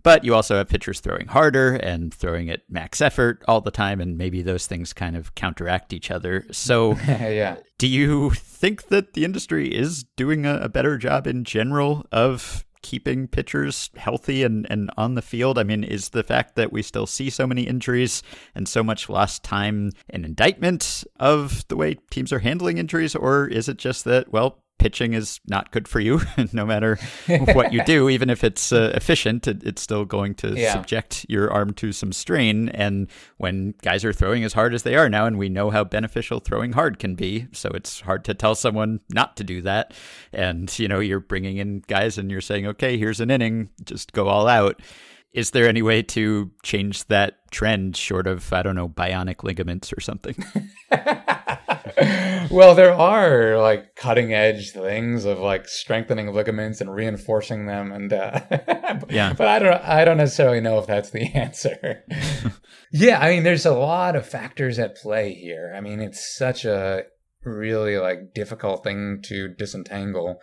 But you also have pitchers throwing harder and throwing at max effort all the time, and maybe those things kind of counteract each other. So, yeah. Do you think that the industry is doing a, a better job in general of keeping pitchers healthy and, and on the field? I mean, is the fact that we still see so many injuries and so much lost time an indictment of the way teams are handling injuries, or is it just that, well, pitching is not good for you no matter what you do even if it's uh, efficient it, it's still going to Yeah. subject your arm to some strain. And when guys are throwing as hard as they are now and we know how beneficial throwing hard can be so it's hard to tell someone not to do that. And you know you're bringing in guys and you're saying okay here's an inning just go all out. Is there any way to change that trend short of i don't know bionic ligaments or something well, there are like cutting edge things of like strengthening ligaments and reinforcing them, and uh, Yeah. But I don't, I don't necessarily know if that's the answer. yeah, I mean, there's a lot of factors at play here. I mean, it's such a really like difficult thing to disentangle.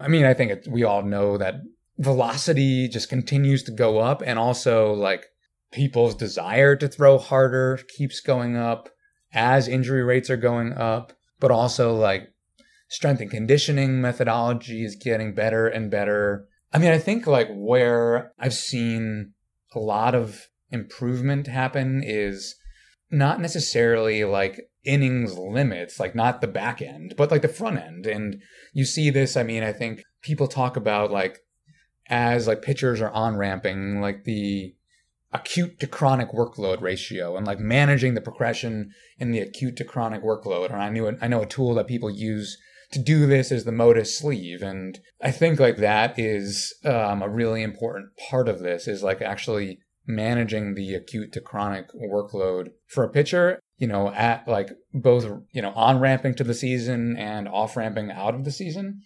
I mean, I think it, we all know that velocity just continues to go up, and also like people's desire to throw harder keeps going up as injury rates are going up, but also like strength and conditioning methodology is getting better and better. I mean, I think like where I've seen a lot of improvement happen is not necessarily like innings limits, like not the back end, but like the front end. And you see this, I mean, I think people talk about like as like pitchers are on ramping, like the acute to chronic workload ratio and like managing the progression in the acute to chronic workload. And I knew I know a tool that people use to do this is the Motus sleeve. And I think like that is um, a really important part of this is like actually managing the acute to chronic workload for a pitcher, you know, at like both, you know, on ramping to the season and off ramping out of the season.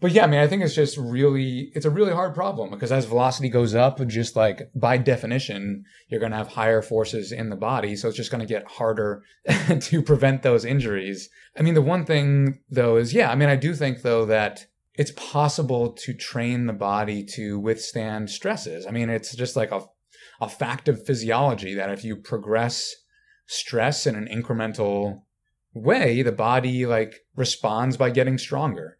But yeah, I mean, I think it's just really, it's a really hard problem because as velocity goes up, just like by definition, you're going to have higher forces in the body. So it's just going to get harder to prevent those injuries. I mean, the one thing though is, yeah, I mean, I do think though that it's possible to train the body to withstand stresses. I mean, it's just like a, a fact of physiology that if you progress stress in an incremental way, the body like responds by getting stronger.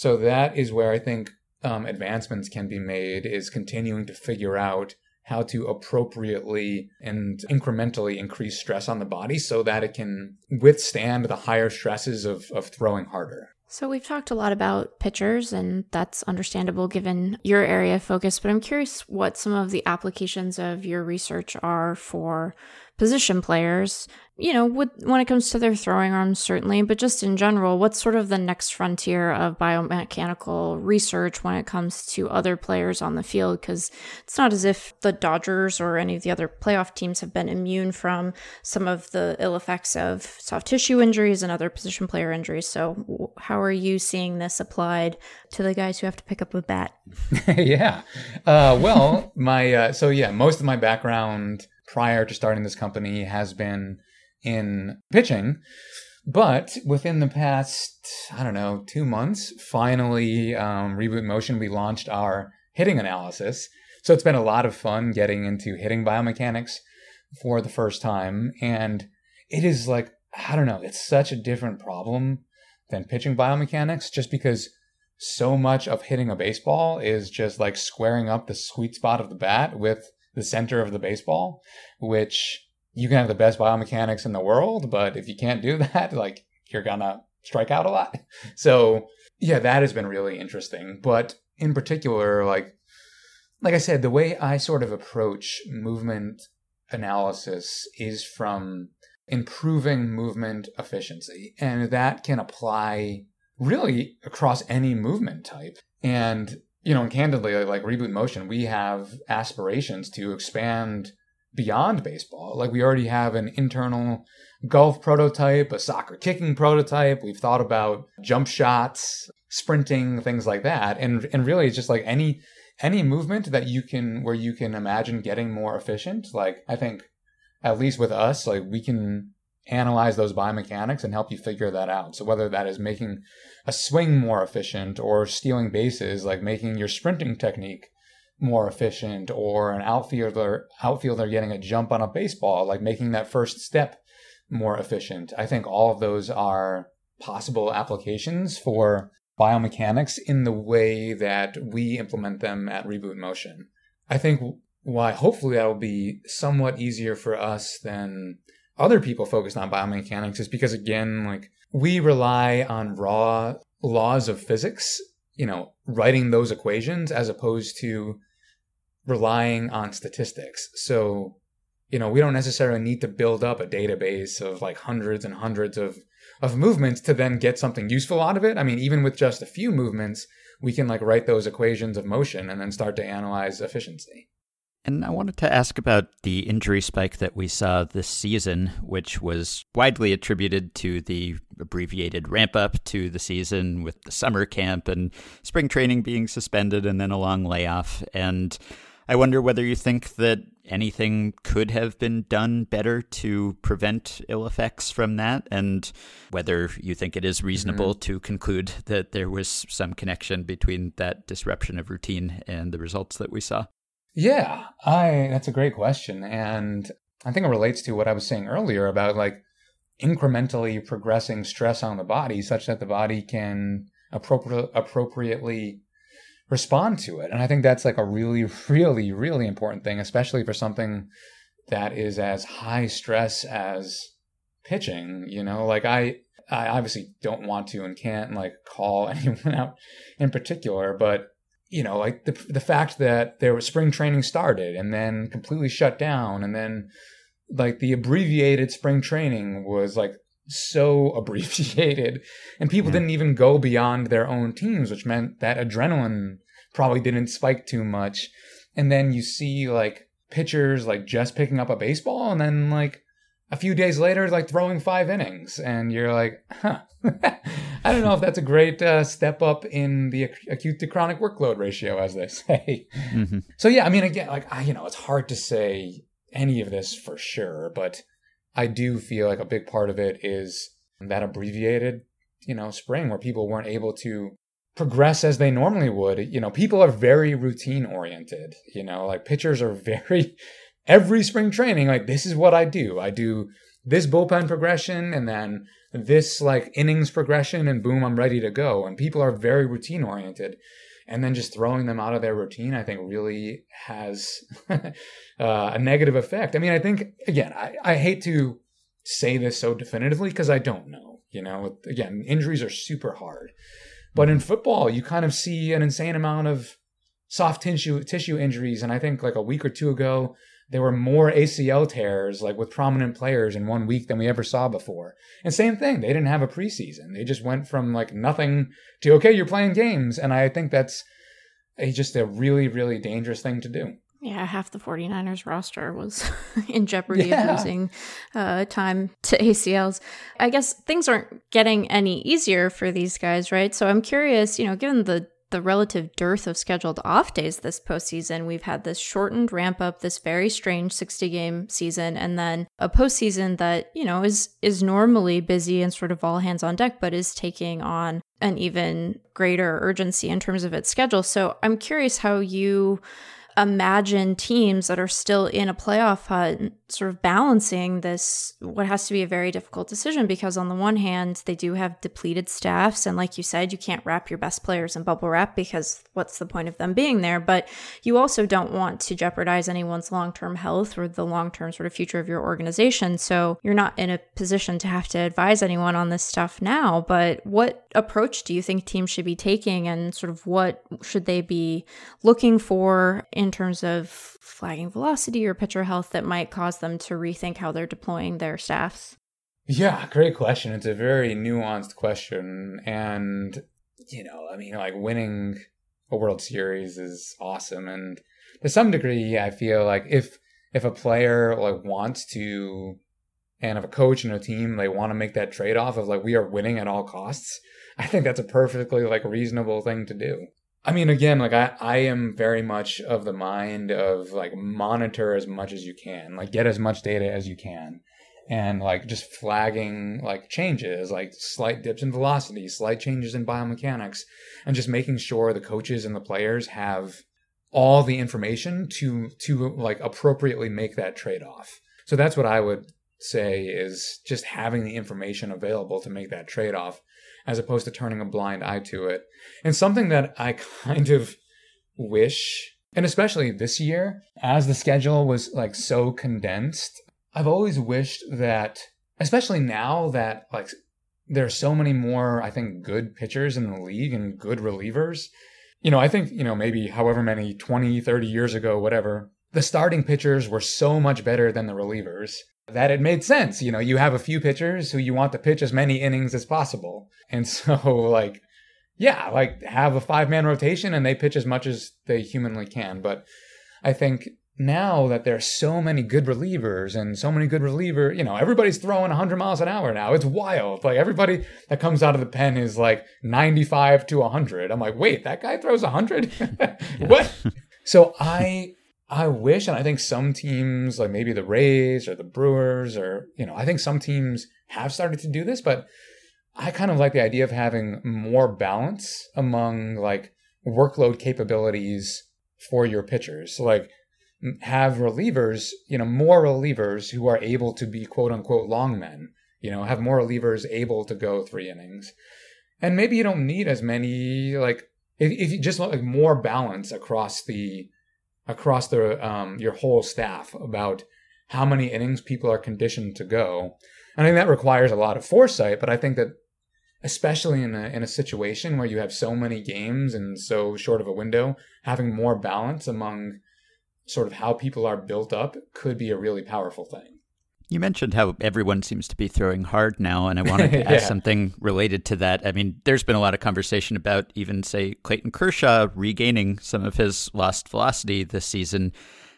So that is where I think um, advancements can be made is continuing to figure out how to appropriately and incrementally increase stress on the body so that it can withstand the higher stresses of, of throwing harder. So, we've talked a lot about pitchers, and that's understandable given your area of focus, but I'm curious what some of the applications of your research are for position players, you know, with, when it comes to their throwing arms, certainly, but just in general, what's sort of the next frontier of biomechanical research when it comes to other players on the field? Because it's not as if the Dodgers or any of the other playoff teams have been immune from some of the ill effects of soft tissue injuries and other position player injuries. So, how are you seeing this applied to the guys who have to pick up a bat? yeah. Uh, well, my, uh, so yeah, most of my background prior to starting this company has been in pitching. But within the past, I don't know, two months, finally, um, Reboot Motion, we launched our hitting analysis. So it's been a lot of fun getting into hitting biomechanics for the first time. And it is like, I don't know, it's such a different problem than pitching biomechanics just because so much of hitting a baseball is just like squaring up the sweet spot of the bat with the center of the baseball, which you can have the best biomechanics in the world, but if you can't do that, like you're gonna strike out a lot. So yeah, that has been really interesting. But in particular, like like I said, the way I sort of approach movement analysis is from improving movement efficiency. And that can apply really across any movement type. And you know, and candidly, like Reboot Motion, we have aspirations to expand beyond baseball. Like we already have an internal golf prototype, a soccer kicking prototype. We've thought about jump shots, sprinting, things like that. And and really it's just like any any movement that you can where you can imagine getting more efficient. Like I think at least with us, like we can analyze those biomechanics and help you figure that out. So whether that is making a swing more efficient or stealing bases, like making your sprinting technique more efficient or an outfielder outfielder getting a jump on a baseball, like making that first step more efficient. I think all of those are possible applications for biomechanics in the way that we implement them at Reboot Motion. I think why hopefully that will be somewhat easier for us than other people focused on biomechanics is because again, like we rely on raw laws of physics, you know, writing those equations as opposed to relying on statistics. So, you know, we don't necessarily need to build up a database of like hundreds and hundreds of of movements to then get something useful out of it. I mean, even with just a few movements, we can like write those equations of motion and then start to analyze efficiency. And I wanted to ask about the injury spike that we saw this season, which was widely attributed to the abbreviated ramp up to the season with the summer camp and spring training being suspended and then a long layoff. And I wonder whether you think that anything could have been done better to prevent ill effects from that, and whether you think it is mm-hmm. reasonable mm-hmm. to conclude that there was some connection between that disruption of routine and the results that we saw. Yeah, I that's a great question and I think it relates to what I was saying earlier about like incrementally progressing stress on the body such that the body can appropriate, appropriately respond to it. And I think that's like a really really really important thing especially for something that is as high stress as pitching, you know, like I I obviously don't want to and can't like call anyone out in particular, but you know, like the the fact that there was spring training started and then completely shut down and then like the abbreviated spring training was like so abbreviated and people yeah. didn't even go beyond their own teams, which meant that adrenaline probably didn't spike too much. And then you see like pitchers like just picking up a baseball and then like a few days later, like throwing five innings, and you're like, huh. I don't know if that's a great uh, step up in the ac- acute to chronic workload ratio, as they say. Mm-hmm. So yeah, I mean, again, like I, you know, it's hard to say any of this for sure, but I do feel like a big part of it is that abbreviated, you know, spring where people weren't able to progress as they normally would. You know, people are very routine oriented. You know, like pitchers are very every spring training, like this is what I do. I do this bullpen progression and then this like innings progression and boom, I'm ready to go. And people are very routine oriented. And then just throwing them out of their routine, I think really has uh, a negative effect. I mean, I think, again, I, I hate to say this so definitively because I don't know. You know, again, injuries are super hard. But in football, you kind of see an insane amount of soft tissue tissue injuries. And I think like a week or two ago, there were more ACL tears like with prominent players in one week than we ever saw before. And same thing, they didn't have a preseason. They just went from like nothing to okay, you're playing games. And I think that's a, just a really, really dangerous thing to do. Yeah, half the 49ers roster was in jeopardy yeah. of losing uh, time to ACLs. I guess things aren't getting any easier for these guys, right? So I'm curious, you know, given the the relative dearth of scheduled off days this postseason, we've had this shortened ramp up, this very strange 60 game season, and then a postseason that, you know, is is normally busy and sort of all hands on deck, but is taking on an even greater urgency in terms of its schedule. So I'm curious how you imagine teams that are still in a playoff hunt sort of balancing this what has to be a very difficult decision because on the one hand they do have depleted staffs. And like you said you can't wrap your best players in bubble wrap because what's the point of them being there? But you also don't want to jeopardize anyone's long-term health or the long-term sort of future of your organization. So you're not in a position to have to advise anyone on this stuff now. But what approach do you think teams should be taking and sort of what should they be looking for in terms of flagging velocity or pitcher health that might cause them to rethink how they're deploying their staffs? Yeah, great question. It's a very nuanced question. And, you know, I mean, like winning a World Series is awesome. And to some degree, I feel like if, if a player like wants to, and if a coach and a team, they want to make that trade off of like, we are winning at all costs, I think that's a perfectly like reasonable thing to do. I mean, again, like I, I am very much of the mind of like monitor as much as you can, like get as much data as you can, and like just flagging like changes, like slight dips in velocity, slight changes in biomechanics, and just making sure the coaches and the players have all the information to to like appropriately make that trade off. So that's what I would say is just having the information available to make that trade off as opposed to turning a blind eye to it. And something that I kind of wish, and especially this year, as the schedule was like so condensed, I've always wished that, especially now that like there are so many more, I think, good pitchers in the league and good relievers. You know, I think, you know, maybe however many 20, 30 years ago, whatever, the starting pitchers were so much better than the relievers that it made sense. You know, you have a few pitchers who you want to pitch as many innings as possible. And so, like, yeah, like have a five man rotation and they pitch as much as they humanly can. But I think now that there are so many good relievers and so many good reliever, you know, everybody's throwing 100 miles an hour now. It's wild. Like everybody that comes out of the pen is like 95 to 100. I'm like, wait, that guy throws 100? what? So I I wish, and I think some teams, like maybe the Rays or the Brewers, or, you know, I think some teams have started to do this, but I kind of like the idea of having more balance among like workload capabilities for your pitchers. So, like, have relievers, you know, more relievers who are able to be quote unquote long men, you know, have more relievers able to go three innings. And maybe you don't need as many, like, if, if you just want like more balance across the across the um, your whole staff about how many innings people are conditioned to go. And I think that requires a lot of foresight, but I think that especially in a, in a situation where you have so many games and so short of a window, having more balance among sort of how people are built up could be a really powerful thing. You mentioned how everyone seems to be throwing hard now, and I wanted to yeah. ask something related to that. I mean, there's been a lot of conversation about even, say, Clayton Kershaw regaining some of his lost velocity this season.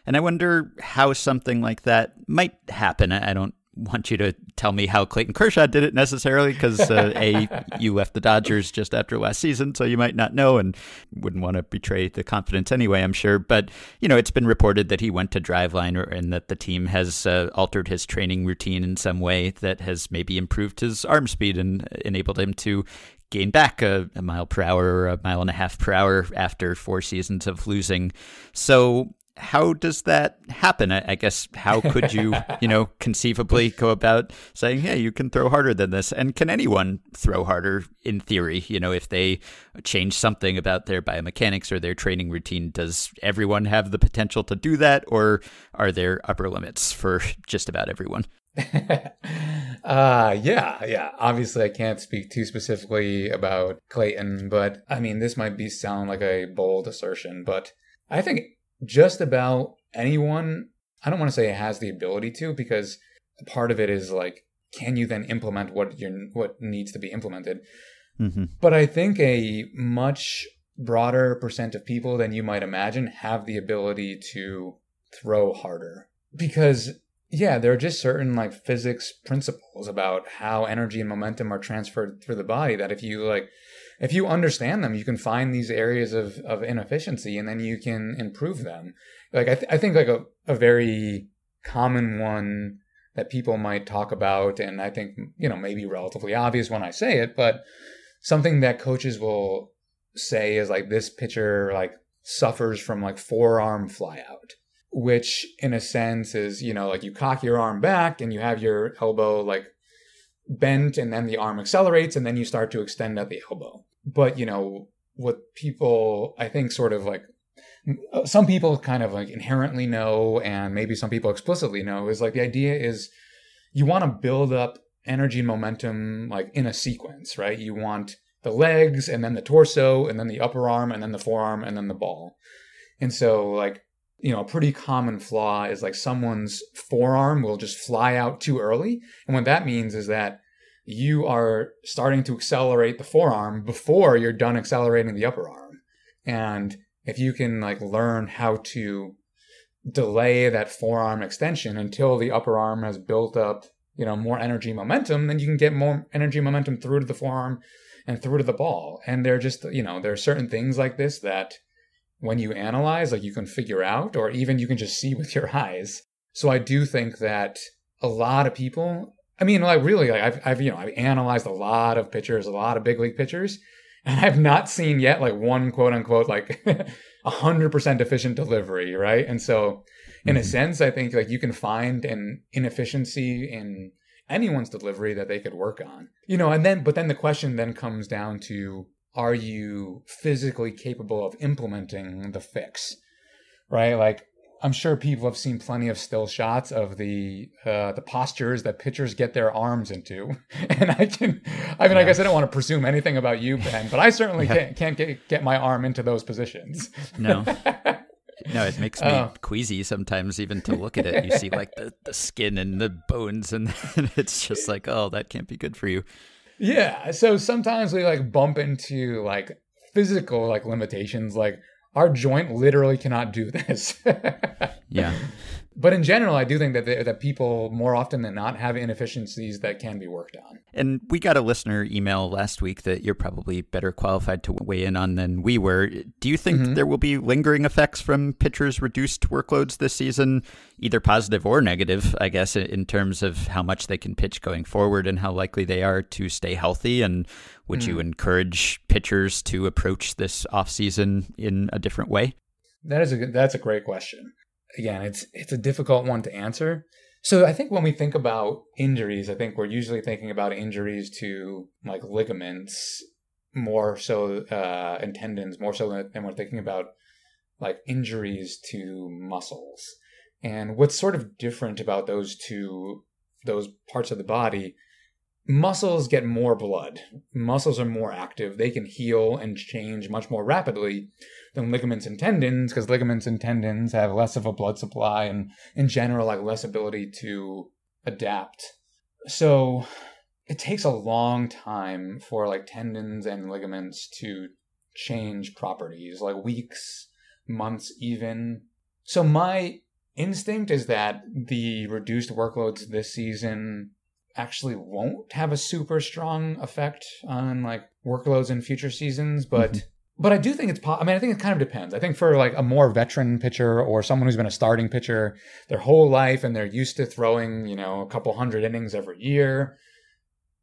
And I wonder how something like that might happen. I don't want you to tell me how Clayton Kershaw did it necessarily, because uh, a you left the Dodgers just after last season, so you might not know and wouldn't want to betray the confidence anyway. I'm sure, but you know, it's been reported that he went to Driveline and that the team has uh, altered his training routine in some way that has maybe improved his arm speed and enabled him to gain back a, a mile per hour or a mile and a half per hour after four seasons of losing. So how does that happen? I, I, guess how could you, you know, conceivably go about saying, "Hey, you can throw harder than this"? And can anyone throw harder in theory? You know, if they change something about their biomechanics or their training routine, does everyone have the potential to do that, or are there upper limits for just about everyone? uh yeah, yeah. Obviously I can't speak too specifically about Clayton, but I mean this might be sound like a bold assertion, but I think just about anyone, I don't want to say it has the ability to because part of it is like, can you then implement what you what needs to be implemented? Mm-hmm. But I think a much broader percent of people than you might imagine have the ability to throw harder because yeah there are just certain like physics principles about how energy and momentum are transferred through the body that if you like if you understand them, you can find these areas of, of inefficiency and then you can improve them. Like I, th- I think like a, a very common one that people might talk about, and I think, you know, maybe relatively obvious when I say it, but something that coaches will say is like this pitcher like suffers from like forearm flyout, which in a sense is, you know, like you cock your arm back and you have your elbow like bent and then the arm accelerates and then you start to extend at the elbow. But you know what people i think sort of like some people kind of like inherently know and maybe some people explicitly know is like the idea is you want to build up energy and momentum like in a sequence right? You want the legs and then the torso and then the upper arm and then the forearm and then the ball. And so like you know a pretty common flaw is like someone's forearm will just fly out too early and what that means is that you are starting to accelerate the forearm before you're done accelerating the upper arm. And if you can like learn how to delay that forearm extension until the upper arm has built up, you know, more energy momentum, then you can get more energy momentum through to the forearm and through to the ball. And there are just, you know, there are certain things like this that when you analyze, like you can figure out, or even you can just see with your eyes. So I do think that a lot of people I mean, like really, like I've, I've, you know, I've analyzed a lot of pitchers, a lot of big league pitchers, and I've not seen yet like one quote unquote like a hundred percent efficient delivery, right? And so, in mm-hmm. a sense, I think like you can find an inefficiency in anyone's delivery that they could work on, you know. And then, but then the question then comes down to: Are you physically capable of implementing the fix, right? Like I'm sure people have seen plenty of still shots of the uh, the postures that pitchers get their arms into, and I can, I mean, yeah. I guess I don't want to presume anything about you, Ben, but I certainly yeah. can't, can't get get my arm into those positions. No. No, it makes me uh, queasy sometimes even to look at it. You see like the, the skin and the bones, and, and it's just like, oh, that can't be good for you. Yeah. So sometimes we like bump into like physical like limitations, like our joint literally cannot do this. yeah. But in general, I do think that the, that people more often than not have inefficiencies that can be worked on. And we got a listener email last week that you're probably better qualified to weigh in on than we were. Do you think mm-hmm. there will be lingering effects from pitchers' reduced workloads this season, either positive or negative, I guess, in terms of how much they can pitch going forward and how likely they are to stay healthy? And would mm. you encourage pitchers to approach this offseason in a different way? That is a that's a great question again, it's it's a difficult one to answer. So I think when we think about injuries, I think we're usually thinking about injuries to like ligaments more so uh, and tendons more so than we're thinking about like injuries to muscles. And what's sort of different about those two, those parts of the body, muscles get more blood. Muscles are more active. They can heal and change much more rapidly than ligaments and tendons because ligaments and tendons have less of a blood supply and in general like less ability to adapt. So it takes a long time for like tendons and ligaments to change properties, like weeks, months even. So my instinct is that the reduced workloads this season actually won't have a super strong effect on like workloads in future seasons, but mm-hmm. but I do think it's po- I mean I think it kind of depends. I think for like a more veteran pitcher or someone who's been a starting pitcher their whole life and they're used to throwing, you know, a couple hundred innings every year,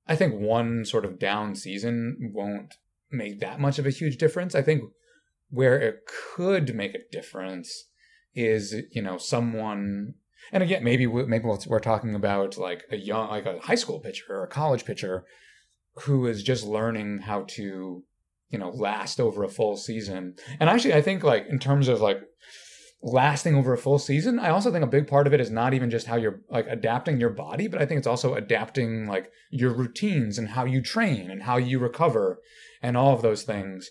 I think one sort of down season won't make that much of a huge difference. I think where it could make a difference is, you know, someone and again, maybe maybe we're talking about like a young, like a high school pitcher or a college pitcher who is just learning how to, you know, last over a full season. And actually, I think like in terms of like lasting over a full season, I also think a big part of it is not even just how you're like adapting your body, but I think it's also adapting like your routines and how you train and how you recover and all of those things.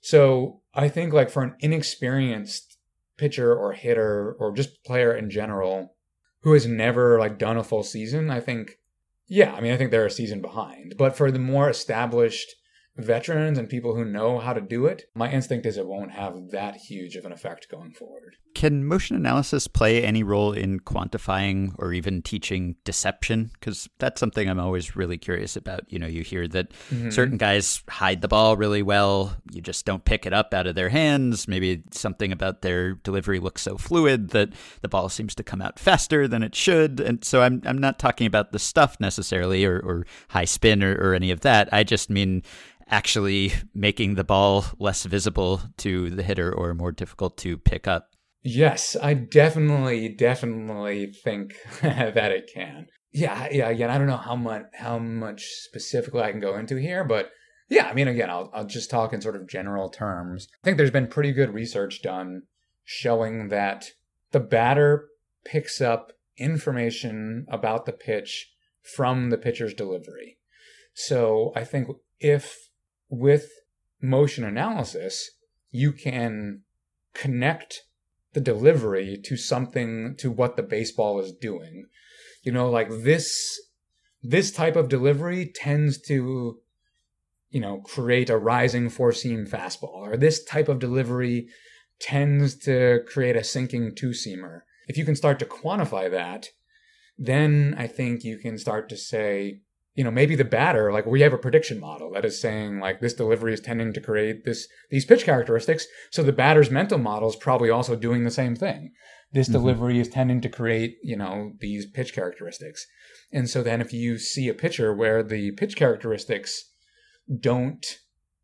So I think like for an inexperienced pitcher or hitter or just player in general who has never like done a full season, I think yeah, I mean I think they're a season behind. But for the more established veterans and people who know how to do it, my instinct is it won't have that huge of an effect going forward. Can motion analysis play any role in quantifying or even teaching deception? Because that's something I'm always really curious about. You know, you hear that mm-hmm. certain guys hide the ball really well, you just don't pick it up out of their hands. Maybe something about their delivery looks so fluid that the ball seems to come out faster than it should. And so I'm, I'm not talking about the stuff necessarily or, or high spin or, or any of that. I just mean actually making the ball less visible to the hitter or more difficult to pick up. Yes, I definitely, definitely think that it can. Yeah, yeah. Again, I don't know how much how much specifically I can go into here, but yeah, I mean, again, I'll I'll just talk in sort of general terms. I think there's been pretty good research done showing that the batter picks up information about the pitch from the pitcher's delivery. So I think if with motion analysis, you can connect the delivery to something to what the baseball is doing. You know, like this this type of delivery tends to you know create a rising four seam fastball or this type of delivery tends to create a sinking two seamer. If you can start to quantify that, then I think you can start to say, you know, maybe the batter, like we have a prediction model that is saying like this delivery is tending to create this these pitch characteristics. So the batter's mental model is probably also doing the same thing. This mm-hmm. delivery is tending to create, you know, these pitch characteristics. And so then if you see a pitcher where the pitch characteristics don't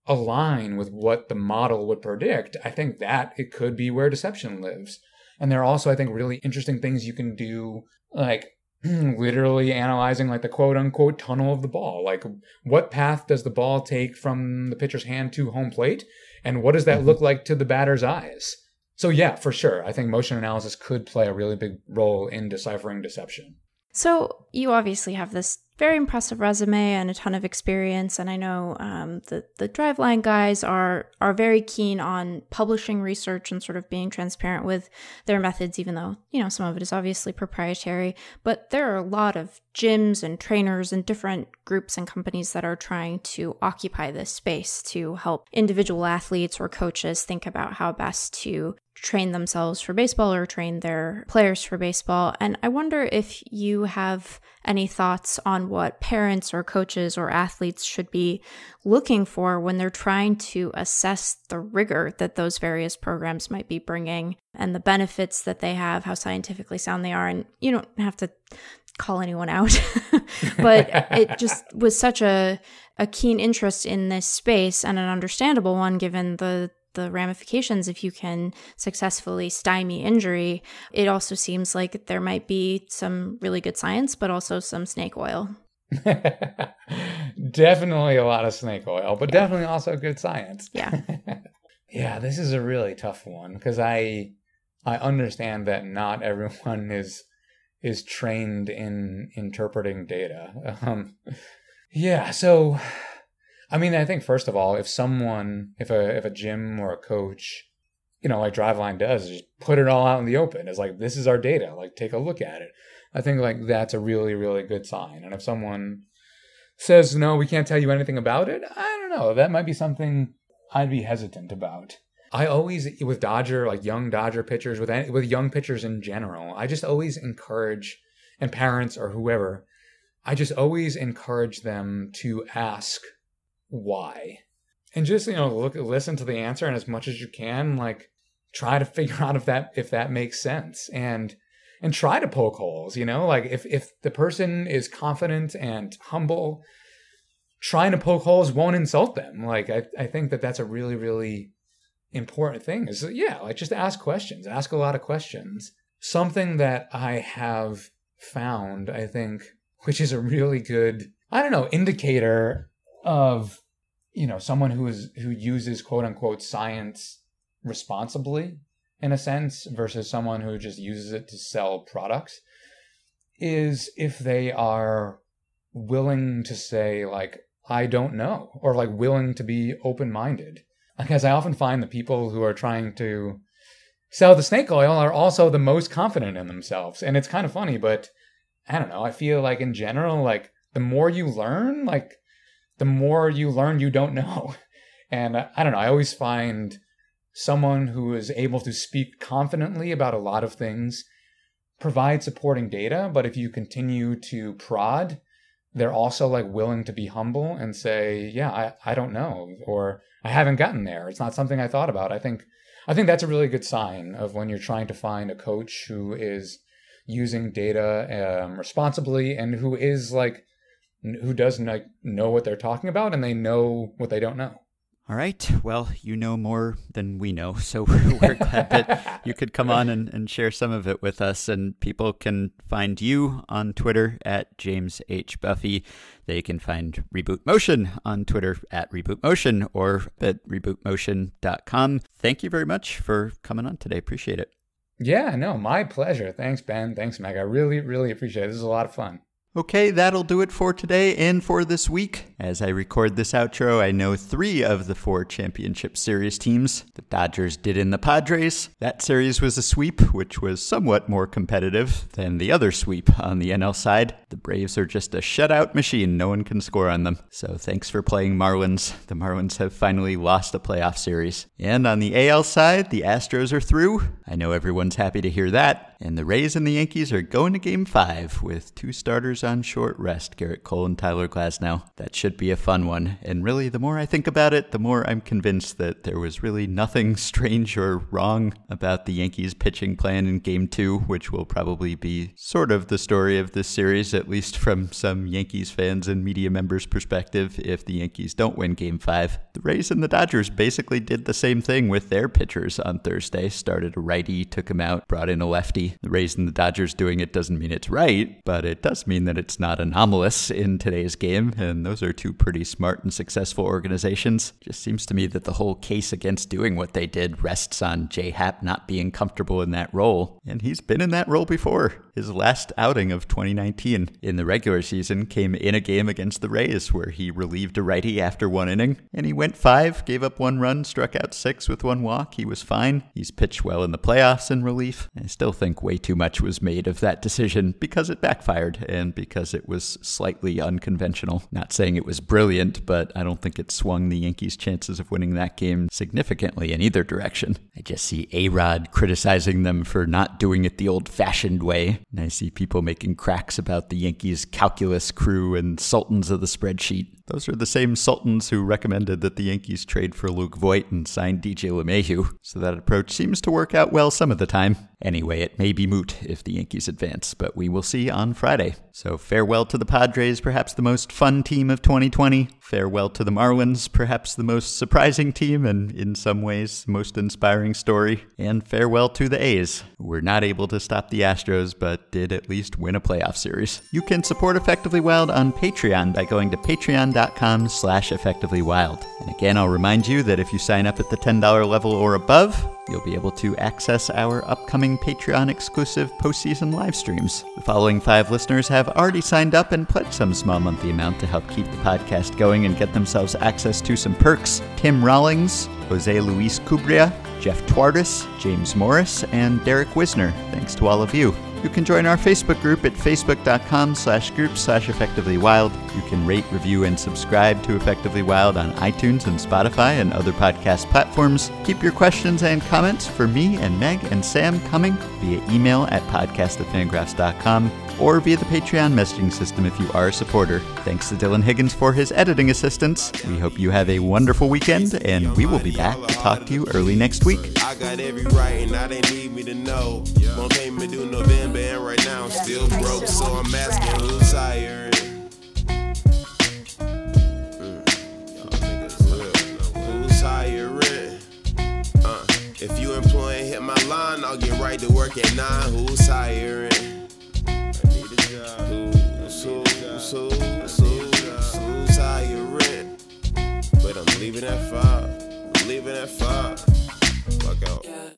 align with what the model would predict, I think that it could be where deception lives. And there are also, I think, really interesting things you can do, like literally analyzing like the quote unquote tunnel of the ball. Like, what path does the ball take from the pitcher's hand to home plate? And what does that mm-hmm. look like to the batter's eyes? So, yeah, for sure. I think motion analysis could play a really big role in deciphering deception. So, you obviously have this very impressive resume and a ton of experience. And I know um, the the Driveline guys are are very keen on publishing research and sort of being transparent with their methods, even though you know some of it is obviously proprietary. But there are a lot of gyms and trainers and different groups and companies that are trying to occupy this space to help individual athletes or coaches think about how best to train themselves for baseball or train their players for baseball. And I wonder if you have any thoughts on what parents or coaches or athletes should be looking for when they're trying to assess the rigor that those various programs might be bringing and the benefits that they have, how scientifically sound they are. And you don't have to call anyone out, but it just was such a, a keen interest in this space and an understandable one given the the ramifications if you can successfully stymie injury, it also seems like there might be some really good science, but also some snake oil. definitely a lot of snake oil, but yeah. definitely also good science. Yeah. yeah, this is a really tough one because I I understand that not everyone is is trained in interpreting data. Um, yeah, so I mean, I think first of all, if someone, if a if a gym or a coach, you know, like Driveline does, just put it all out in the open. It's like this is our data. Like take a look at it. I think like that's a really really good sign. And if someone says no, we can't tell you anything about it, I don't know. That might be something I'd be hesitant about. I always with Dodger like young Dodger pitchers with any, with young pitchers in general. I just always encourage and parents or whoever. I just always encourage them to ask why, and just you know look listen to the answer and as much as you can like try to figure out if that if that makes sense and and try to poke holes. You know like if if the person is confident and humble. Trying to poke holes won't insult them. Like I, I think that that's a really, really important thing is yeah like just ask questions ask a lot of questions something that i have found i think which is a really good i don't know indicator of you know someone who is who uses quote unquote science responsibly in a sense versus someone who just uses it to sell products is if they are willing to say like i don't know or like willing to be open minded because I often find the people who are trying to sell the snake oil are also the most confident in themselves. And it's kind of funny, but I don't know. I feel like in general, like the more you learn, like the more you learn you don't know. And I don't know. I always find someone who is able to speak confidently about a lot of things provide supporting data. But if you continue to prod, they're also like willing to be humble and say, yeah, I, I don't know. Or I haven't gotten there. It's not something I thought about. I think I think that's a really good sign of when you're trying to find a coach who is using data um, responsibly and who is like who does like know what they're talking about and they know what they don't know. All right. Well, you know more than we know, so we're glad that you could come on and, and share some of it with us. And people can find you on Twitter at James H. Buffi. They can find Reboot Motion on Twitter at Reboot Motion or at rebootmotion.com. Thank you very much for coming on today. Appreciate it. Yeah, no, my pleasure. Thanks, Ben. Thanks, Meg. I really, really appreciate it. This is a lot of fun. Okay, that'll do it for today and for this week. As I record this outro, I know three of the four championship series teams. The Dodgers did in the Padres. That series was a sweep, which was somewhat more competitive than the other sweep on the NL side. The Braves are just a shutout machine. No one can score on them. So thanks for playing Marlins. The Marlins have finally lost a playoff series. And on the AL side, the Astros are through. I know everyone's happy to hear that. And the Rays and the Yankees are going to game five with two starters on short rest Gerrit Cole and Tyler Glasnow. That should be a fun one. And really, the more I think about it, the more I'm convinced that there was really nothing strange or wrong about the Yankees pitching plan in game two, which will probably be sort of the story of this series, at least from some Yankees fans and media members' perspective, if the Yankees don't win game five. The Rays and the Dodgers basically did the same thing with their pitchers on Thursday. Started a righty, took him out, brought in a lefty the Rays and the Dodgers doing it doesn't mean it's right, but it does mean that it's not anomalous in today's game, and those are two pretty smart and successful organizations. Just seems to me that the whole case against doing what they did rests on J Happ not being comfortable in that role, and he's been in that role before. His last outing of 2019 in the regular season came in a game against the Rays where he relieved a righty after one inning, and he went five, gave up one run, struck out six with one walk. He was fine. He's pitched well in the playoffs in relief. I still think way too much was made of that decision because it backfired and because it was slightly unconventional. Not saying it was brilliant, but I don't think it swung the Yankees' chances of winning that game significantly in either direction. I just see A Rod criticizing them for not doing it the old fashioned way, and I see people making cracks about the Yankees' calculus crew and sultans of the spreadsheet. Those are the same sultans who recommended that the Yankees trade for Luke Voit and sign DJ LeMahieu, so that approach seems to work out well some of the time. Anyway, it may be moot if the Yankees advance, but we will see on Friday. So farewell to the Padres, perhaps the most fun team of 2020. Farewell to the Marlins, perhaps the most surprising team and in some ways most inspiring story. And farewell to the A's, We're not able to stop the Astros but did at least win a playoff series. You can support Effectively Wild on Patreon by going to patreon.com slash effectivelywild. And again, I'll remind you that if you sign up at the $10 level or above, you'll be able to access our upcoming Patreon exclusive postseason live streams. The following five listeners have already signed up and pledged some small monthly amount to help keep the podcast going and get themselves access to some perks. Tim Rawlings, Jose Luis Cubria, Jeff Twardis, James Morris, and Derek Wisner. Thanks to all of you. You can join our Facebook group at facebook.com slash group slash effectively wild. You can rate, review, and subscribe to Effectively Wild on iTunes and Spotify and other podcast platforms. Keep your questions and comments for me and Meg and Sam coming via email at podcast at fangraphs.com or via the Patreon messaging system if you are a supporter. Thanks to Dylan Higgins for his editing assistance. We hope you have a wonderful weekend, and we will be back talk to you early next week. I got every right, and now they need me to know. Won't pay me do November, and right now I'm still broke, so I'm asking who's hiring? Uh, if you hit my line, I'll get right to work at nine. Who's hiring? Who's, who's, who's, who's hiring? But I'm leaving at five. Leaving at five. Fuck out.